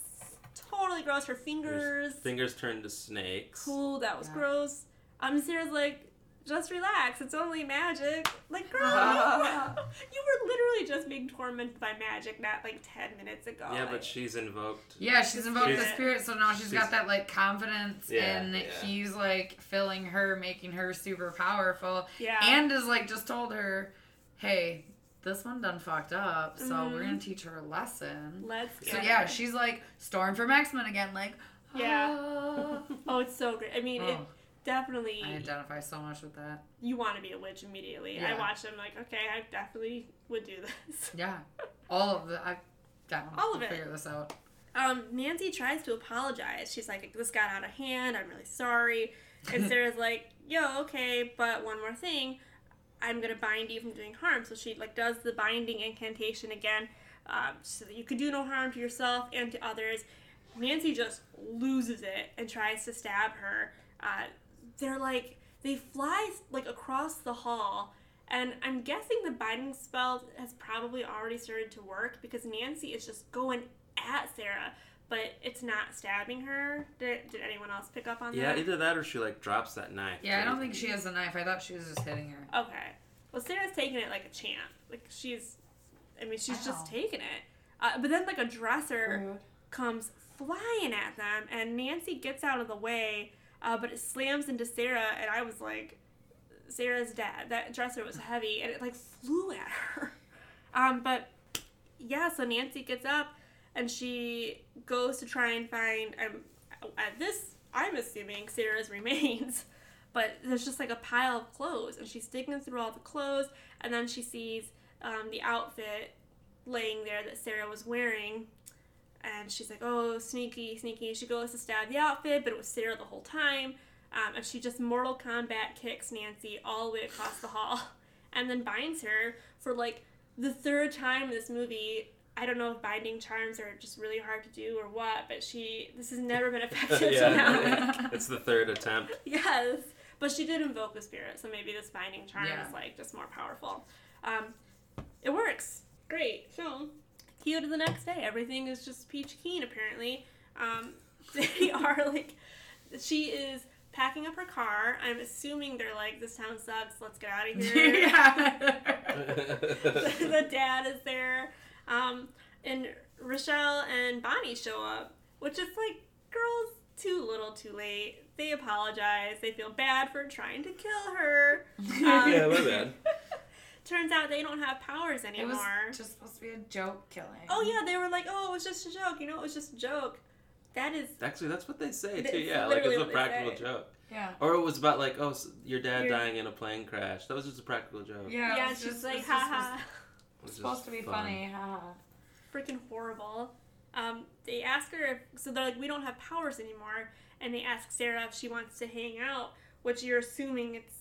totally gross. Her Her fingers. fingers turned to snakes. Cool. That was Yeah. gross. Um, Sarah's like, just relax. It's only magic. Like, girl, you were literally just being tormented by magic not like ten minutes ago. Yeah, Like, but she's invoked. Yeah, she's invoked the spirit, so now she's she's- got that like confidence, Yeah, and yeah. he's like filling her, making her super powerful, yeah. and is like just told her, "Hey, this one done fucked up, so Mhm. we're gonna teach her a lesson." let's go. So yeah, it. she's like storm from X Men again, like Yeah. "Ah." Oh, it's so great. I mean, it Oh, definitely. I identify so much with that. you want to be a witch immediately. I Yeah. watched them like, okay, I definitely would do this. Yeah, all of the I down. All of it. Figure this out. Um, Nancy tries to apologize. She's like, "This got out of hand. I'm really sorry." And Sarah's like, "Yo, okay, but one more thing. I'm gonna bind you from doing harm." So she like does the binding incantation again, um, so that you could do no harm to yourself and to others. Nancy just loses it and tries to stab her. Uh, they're like they fly like across the hall, and I'm guessing the binding spell has probably already started to work because Nancy is just going at Sarah, but it's not stabbing her. Did, did anyone else pick up on Yeah, that? Yeah, either that or she like drops that knife. Yeah, I don't think she has a knife. I thought she was just hitting her. Okay. Well, Sarah's taking it like a champ. Like she's, I mean, she's just taking it. Uh, but then like a dresser comes flying at them, and Nancy gets out of the way, uh, but it slams into Sarah, and I was like, Sarah's dead. That dresser was heavy, and it like flew at her. Um, but yeah, so Nancy gets up, and she goes to try and find. Um, at this, I'm assuming Sarah's remains. But there's just like a pile of clothes and she's digging through all the clothes and then she sees um, the outfit laying there that sarah was wearing. And she's like oh sneaky sneaky. She goes to stab the outfit but it was sarah the whole time. Um, and she just Mortal Kombat kicks nancy all the way across the hall and then binds her for like the third time in this movie I don't know if binding charms are just really hard to do or what, but she this has never been effective to now. yeah, it's the third attempt. Yes, but she did invoke a spirit, so maybe this binding charm Yeah. is like just more powerful. Um, it works. Great. So, cue to the next day. Everything is just peach keen. Apparently, um, they are like, she is packing up her car. I'm assuming they're like, this town sucks. Let's get out of here. yeah. the dad is there. Um, and Rochelle and Bonnie show up, which is like, girls, too little, too late. They apologize. They feel bad for trying to kill her. Um, yeah, my bad. Turns out they don't have powers anymore. It anymore. was just supposed to be a joke killing. oh yeah, they were like, oh, it was just a joke. You know, it was just a joke. That is Actually, that's what they say too. Yeah, like literally it's a practical joke. Yeah. Or it was about like, oh, s- your dad Your- dying in a plane crash. That was just a practical joke. Yeah. yeah. it was she's just- like, it's just haha. It was supposed to be fun. funny. haha. freaking horrible. Um, they ask her if so they're like we don't have powers anymore, and they ask Sarah if she wants to hang out, which you're assuming it's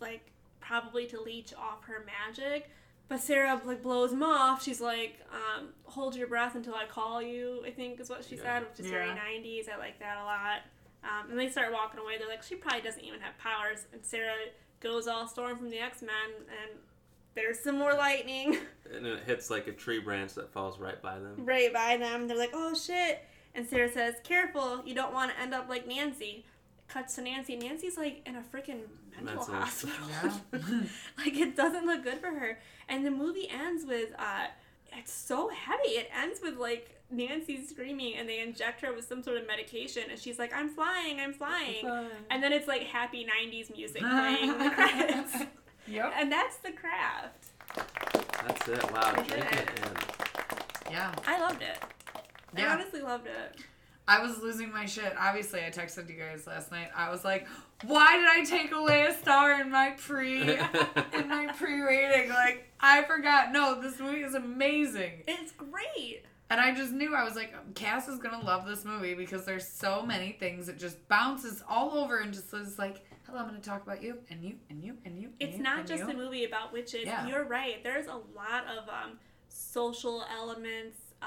like probably to leech off her magic. But Sarah like blows them off. She's like, um, "Hold your breath until I call you." I think is what she Yeah. said, which is very '90s. I like that a lot. Um, and they start walking away. They're like, "She probably doesn't even have powers." And Sarah goes all storm from the X Men, and there's some more lightning. And it hits like a tree branch that falls right by them. right by them. They're like, oh shit. And Sarah says, careful, you don't want to end up like Nancy. Cuts to Nancy. Nancy's like in a freaking mental, Mental. hospital. Yeah. like it doesn't look good for her. And the movie ends with, uh, it's so heavy. It ends with like Nancy screaming and they inject her with some sort of medication and she's like, I'm flying, I'm flying. And then it's like happy 90s music playing the credits. Yep. And that's the craft. That's it. Wow, We did drink it. it in. Yeah. I loved it. I Yeah. honestly loved it. I was losing my shit. Obviously, I texted you guys last night. I was like, "Why did I take away a star in my pre in my pre rating? Like, I forgot. No, this movie is amazing." It's great. And I just knew I was like, Cass is gonna love this movie because there's so many things. It just bounces all over and just is like, "Hello, I'm gonna talk about you and you and you and you." And It's you, not and just you. a movie about witches. Yeah. You're right. There's a lot of um, social elements, uh,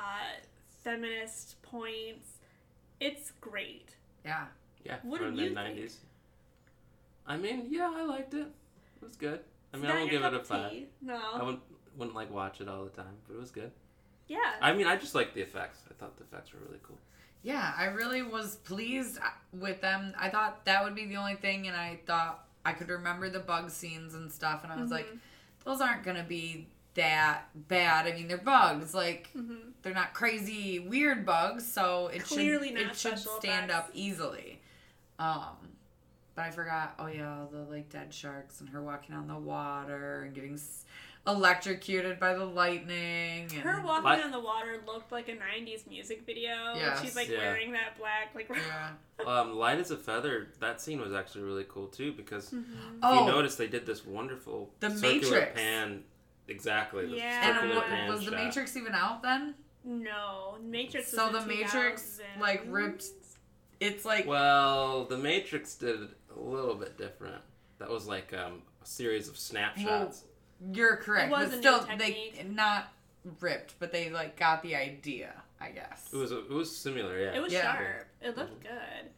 feminist points. It's great. Yeah. Yeah, What from did the you think? nineties. I mean, yeah, I liked it. It was good. I It's mean, I won't give it a five. No. I wouldn't wouldn't like watch it all the time, but it was good. yeah. I mean, I just liked the effects. I thought the effects were really cool. Yeah, I really was pleased with them. I thought that would be the only thing, and I thought I could remember the bug scenes and stuff, and I was like, Mm-hmm. those aren't gonna be that bad. I mean, they're bugs. Like, Mhm. they're not crazy weird bugs, so it Clearly should not it should stand effects. up easily. Um, but I forgot. Oh yeah, the like dead sharks and her walking on the water and getting s- electrocuted by the lightning. And, Her walking What? on the water looked like a '90s music video. Yes. She's like Yeah. wearing that black like. Yeah. Um, Light as a feather. That scene was actually really cool too because Mhm. Oh, you notice they did this wonderful The circular Matrix. pan. Exactly. The Yeah. and what, pan was the shot. Matrix even out then? No, Matrix. So was the Matrix, like, ripped- It's like Well, The Matrix did it a little bit different. That was like um, a series of snapshots. You're correct, It was but a new still they technique. not ripped, but they like got the idea, I guess. it was it was similar, yeah. It was Yeah. sharp. It looked good.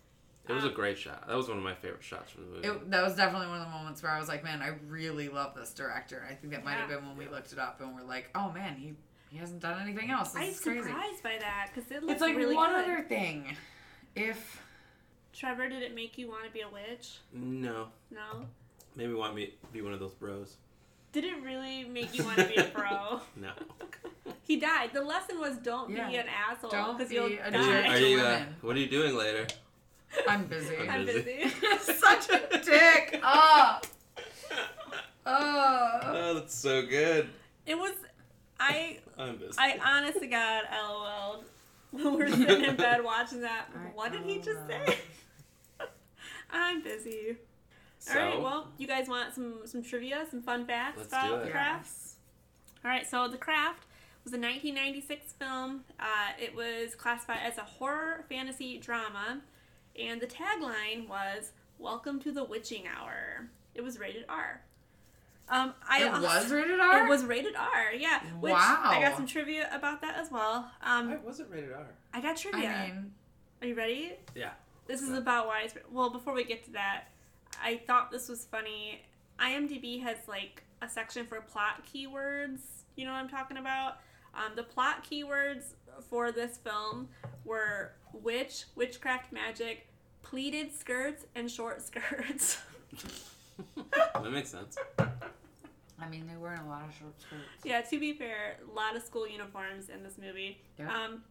It was a um, great shot. That was one of my favorite shots from the movie. It, that was definitely one of the moments where I was like, man, I really love this director. I think that might have been when we looked it up and we're like, oh man, he he hasn't done anything else. This I'm is crazy. surprised by that because it looked It's like really one good. other thing. If Trevor, did it make you want to be a witch? no, No. maybe want me to be one of those bros. Did it really make you want to be a pro. No. he died. The lesson was don't Yeah. be an asshole because be you'll a Are you, jerk. die. are you uh, what are you doing later? I'm busy. I'm I'm busy. busy. Such a dick. Oh. Oh. Oh, that's so good. it was. I I'm busy. I honest to God, LOL. When we're sitting in bed watching that, I what did he just LOL. say? I'm busy. So, All right, well, you guys want some some trivia, some fun facts Let's about do the it. craft? All right, so The Craft was a 1996 film. Uh, it was classified as a horror fantasy drama, and the tagline was "Welcome to the Witching Hour." It was rated R. Um, I It also- was rated R. It was rated R, yeah. Which Wow. I got some trivia about that as well. Um, why was it rated R? I got trivia. I mean, Are you ready? Yeah. This is Okay. about why it's well. Before we get to that, I thought this was funny. IMDb has like a section for plot keywords. You know what I'm talking about? Um, the plot keywords for this film were witch, witchcraft, magic, pleated skirts, and short skirts. that makes sense. I mean, they were in a lot of short skirts. yeah, to be fair, a lot of school uniforms in this movie. Yeah. Um,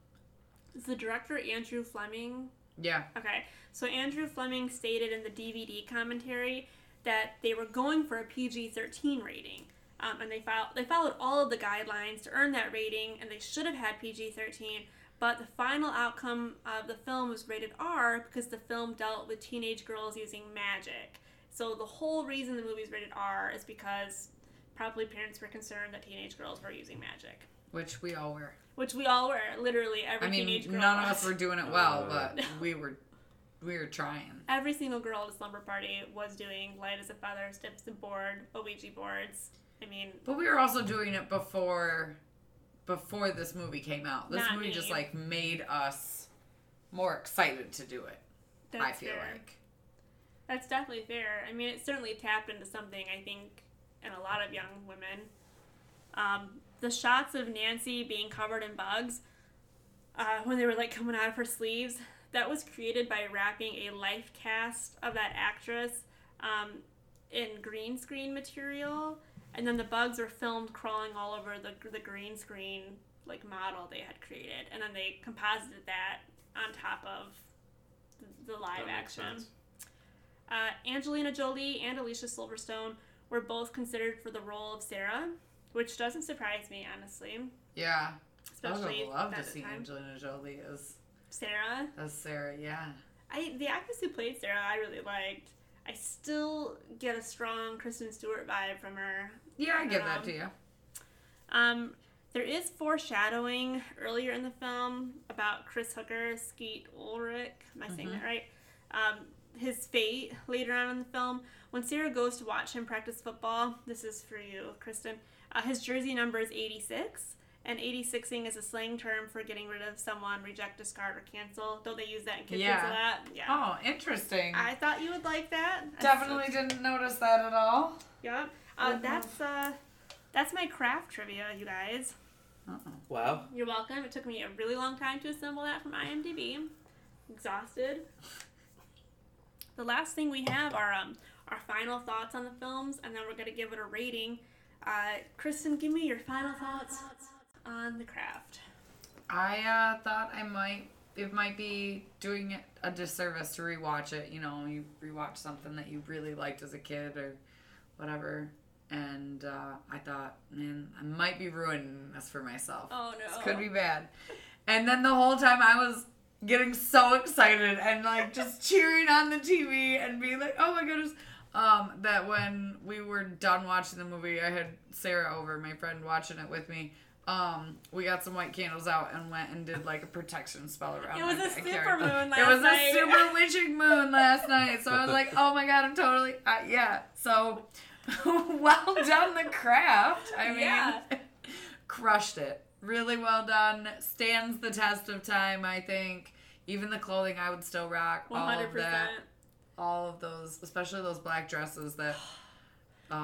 the director Andrew Fleming Yeah. Okay, so Andrew Fleming stated in the DVD commentary that they were going for a PG-13 rating, um, and they followed they followed all of the guidelines to earn that rating, and they should have had PG-13. But the final outcome of the film was rated R because the film dealt with teenage girls using magic. So the whole reason the movie's rated R is because probably parents were concerned that teenage girls were using magic, Which we all were. which we all were. Literally every I mean, teenage girl. none of us were doing it well, Uh, but we were, we were trying. Every single girl at a slumber party was doing light as a feather, stiff as a board, Ouija boards. I mean, But we were also doing it before, before this movie came out. This movie me. just like made us more excited to do it. that's I feel fair. like. That's definitely fair. I mean, it certainly tapped into something, I think, in a lot of young women. Um, the shots of Nancy being covered in bugs uh, when they were like coming out of her sleeves, that was created by wrapping a life cast of that actress um, in green screen material. And then the bugs were filmed crawling all over the, the green screen like model they had created. And then they composited that on top of the, the live action. Uh, Angelina Jolie and Alicia Silverstone were both considered for the role of Sarah, which doesn't surprise me, honestly. Yeah. I would Especially have loved to see time. Angelina Jolie as Sarah. as Sarah. Yeah. I the actress who played Sarah, I really liked. I still get a strong Kristen Stewart vibe from her. Yeah, I give Um, that to you. Um, there is foreshadowing earlier in the film about Chris Hooker, Skeet Ulrich. Am I saying Mhm. that right? Um, his fate later on in the film. When Sarah goes to watch him practice football, this is for you, Kristen. Uh, his jersey number is 86, and 86ing is a slang term for getting rid of someone, reject, discard, or cancel. Don't they use that in kids' Yeah. a lot? Yeah. Oh, interesting. I thought you would like that. Definitely didn't notice that at all. Yep. Uh, that's uh, that's my craft trivia, you guys. Uh-uh. Wow. You're welcome. It took me a really long time to assemble that from IMDb. Exhausted. The last thing we have are um, our final thoughts on the films, and then we're gonna give it a rating. Uh, Kristen, give me your final thoughts on the craft. I uh, thought I might. It might be doing it a disservice to rewatch it. You know, you rewatch something that you really liked as a kid or whatever, and uh, I thought, man, I might be ruining this for myself. Oh no. This could be bad. And then the whole time I was getting so excited and like just cheering on the TV and being like, oh my goodness. Um, that when we were done watching the movie, I had Sarah over, my friend, watching it with me. um, we got some white candles out and went and did like a protection spell around. It was my a super moon last It was night. a super witching moon last night, so I was like, "Oh my god, I'm totally uh, yeah." So, well done, the craft. I mean, Yeah. crushed it. Really well done. Stands the test of time. I think. Even the clothing, I would still rock. One all hundred of that. percent. All of those, especially those black dresses that.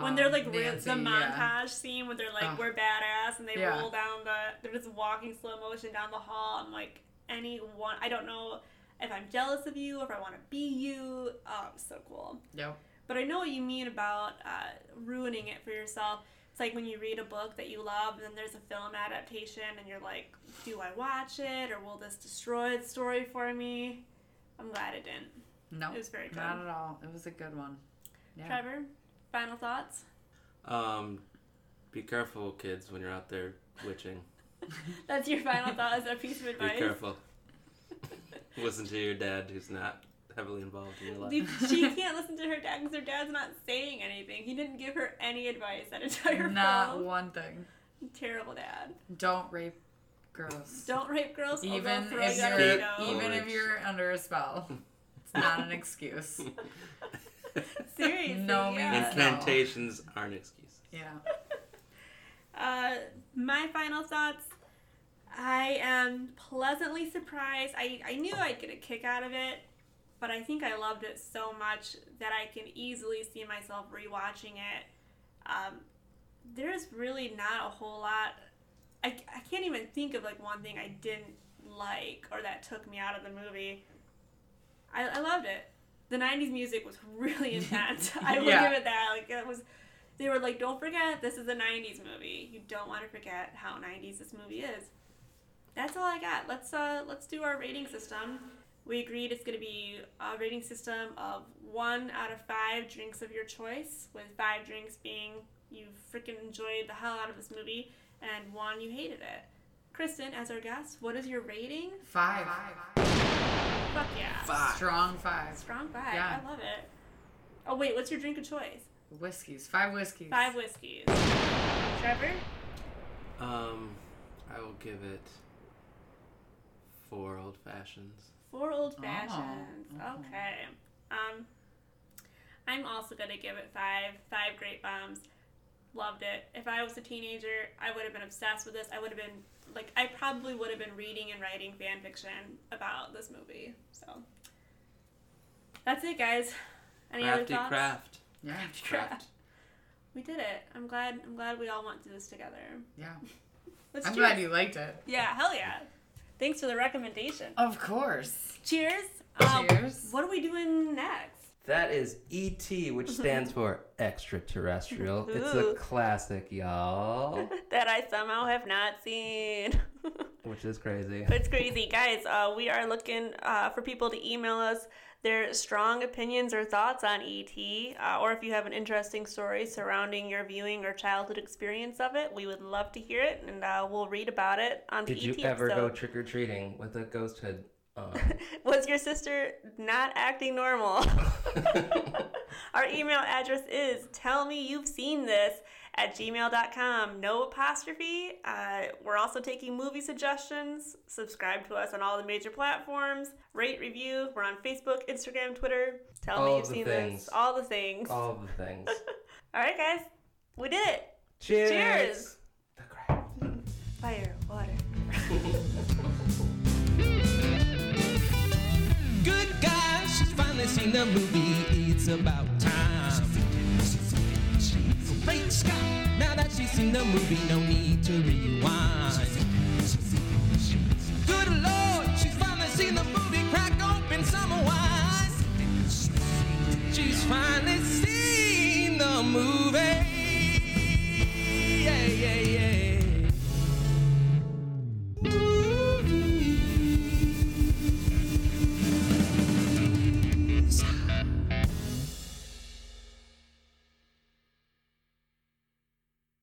When they're um, like real, Nancy, the yeah. montage scene where they're like Ugh. we're badass and they Yeah. roll down the they're just walking slow motion down the hall. I'm like anyone I don't know if I'm jealous of you, or if I want to be you. Oh, so cool. Yeah. But I know what you mean about uh, ruining it for yourself. It's like when you read a book that you love, and then there's a film adaptation, and you're like, do I watch it, or will this destroy the story for me? I'm glad it didn't. No, It was very good. not at all. It was a good one. Yeah. Trevor, final thoughts? Um, be careful, kids, when you're out there witching. That's your final thought as a piece of advice. Be careful. Listen to your dad, who's not heavily involved in your life. She can't listen to her dad because her dad's not saying anything. He didn't give her any advice that entire time. Not film. one thing. Terrible dad. Don't rape girls. Don't rape girls. even if you out a you're window. even if you're under a spell, it's not an excuse. Seriously. No yeah. means no. Incantations aren't excuses. Yeah. Uh, my final thoughts. I am pleasantly surprised. I, I knew I'd get a kick out of it, but I think I loved it so much that I can easily see myself rewatching it. Um, there's really not a whole lot. I, I can't even think of like one thing I didn't like or that took me out of the movie. I, I loved it. The 90s music was really intense. I will Yeah. give it that. Like it was they were like, "Don't forget, this is a '90s movie. You don't want to forget how '90s this movie is." That's all I got. Let's uh, let's do our rating system. We agreed it's going to be a rating system of one out of five drinks of your choice, with five drinks being you freaking enjoyed the hell out of this movie, and one you hated it. Kristen, as our guest, what is your rating? Five. Fuck yeah, Five. Strong five. strong five. Yeah. I love it. Oh wait, what's your drink of choice? Whiskeys. Five whiskeys. Five whiskeys. Trevor. Um, I will give it four old fashions. Four old Oh, fashions. oh. Okay. Um, I'm also gonna give it five. Five great bombs. Loved it. If I was a teenager, I would have been obsessed with this. I would have been like, I probably would have been reading and writing fan fiction about this movie. So that's it, guys. Any Crafty other thoughts? craft. Yeah. Craft. We did it. I'm glad. I'm glad we all went through this together. Yeah. Let's I'm cheers. glad you liked it. Yeah, hell yeah. Thanks for the recommendation. Of course. Cheers. Um, Cheers. What are we doing next? That is ET, which stands for extraterrestrial. It's a classic, y'all. that I somehow have not seen. Which is crazy. it's crazy, guys. Uh, we are looking uh, for people to email us their strong opinions or thoughts on ET, uh, or if you have an interesting story surrounding your viewing or childhood experience of it, we would love to hear it, and uh, we'll read about it on the Did you ET ever go trick or treating with a ghost hood on? Was your sister not acting normal? Our email address is tell me you've seen this at gmail.com. No apostrophe. Uh, we're also taking movie suggestions. Subscribe to us on all the major platforms. Rate, review. We're on Facebook, Instagram, Twitter. Tell me you've seen things. this. All the things. All All the things. all right, guys. We did it. Cheers. Cheers. The craft. Fire, water. Good guy, she's finally seen the movie. It's about time. Great Scott. Now that she's seen the movie, no need to rewind. Good Lord, she's finally seen the movie, crack open summer wine. She's finally seen the movie. Yeah, yeah, yeah.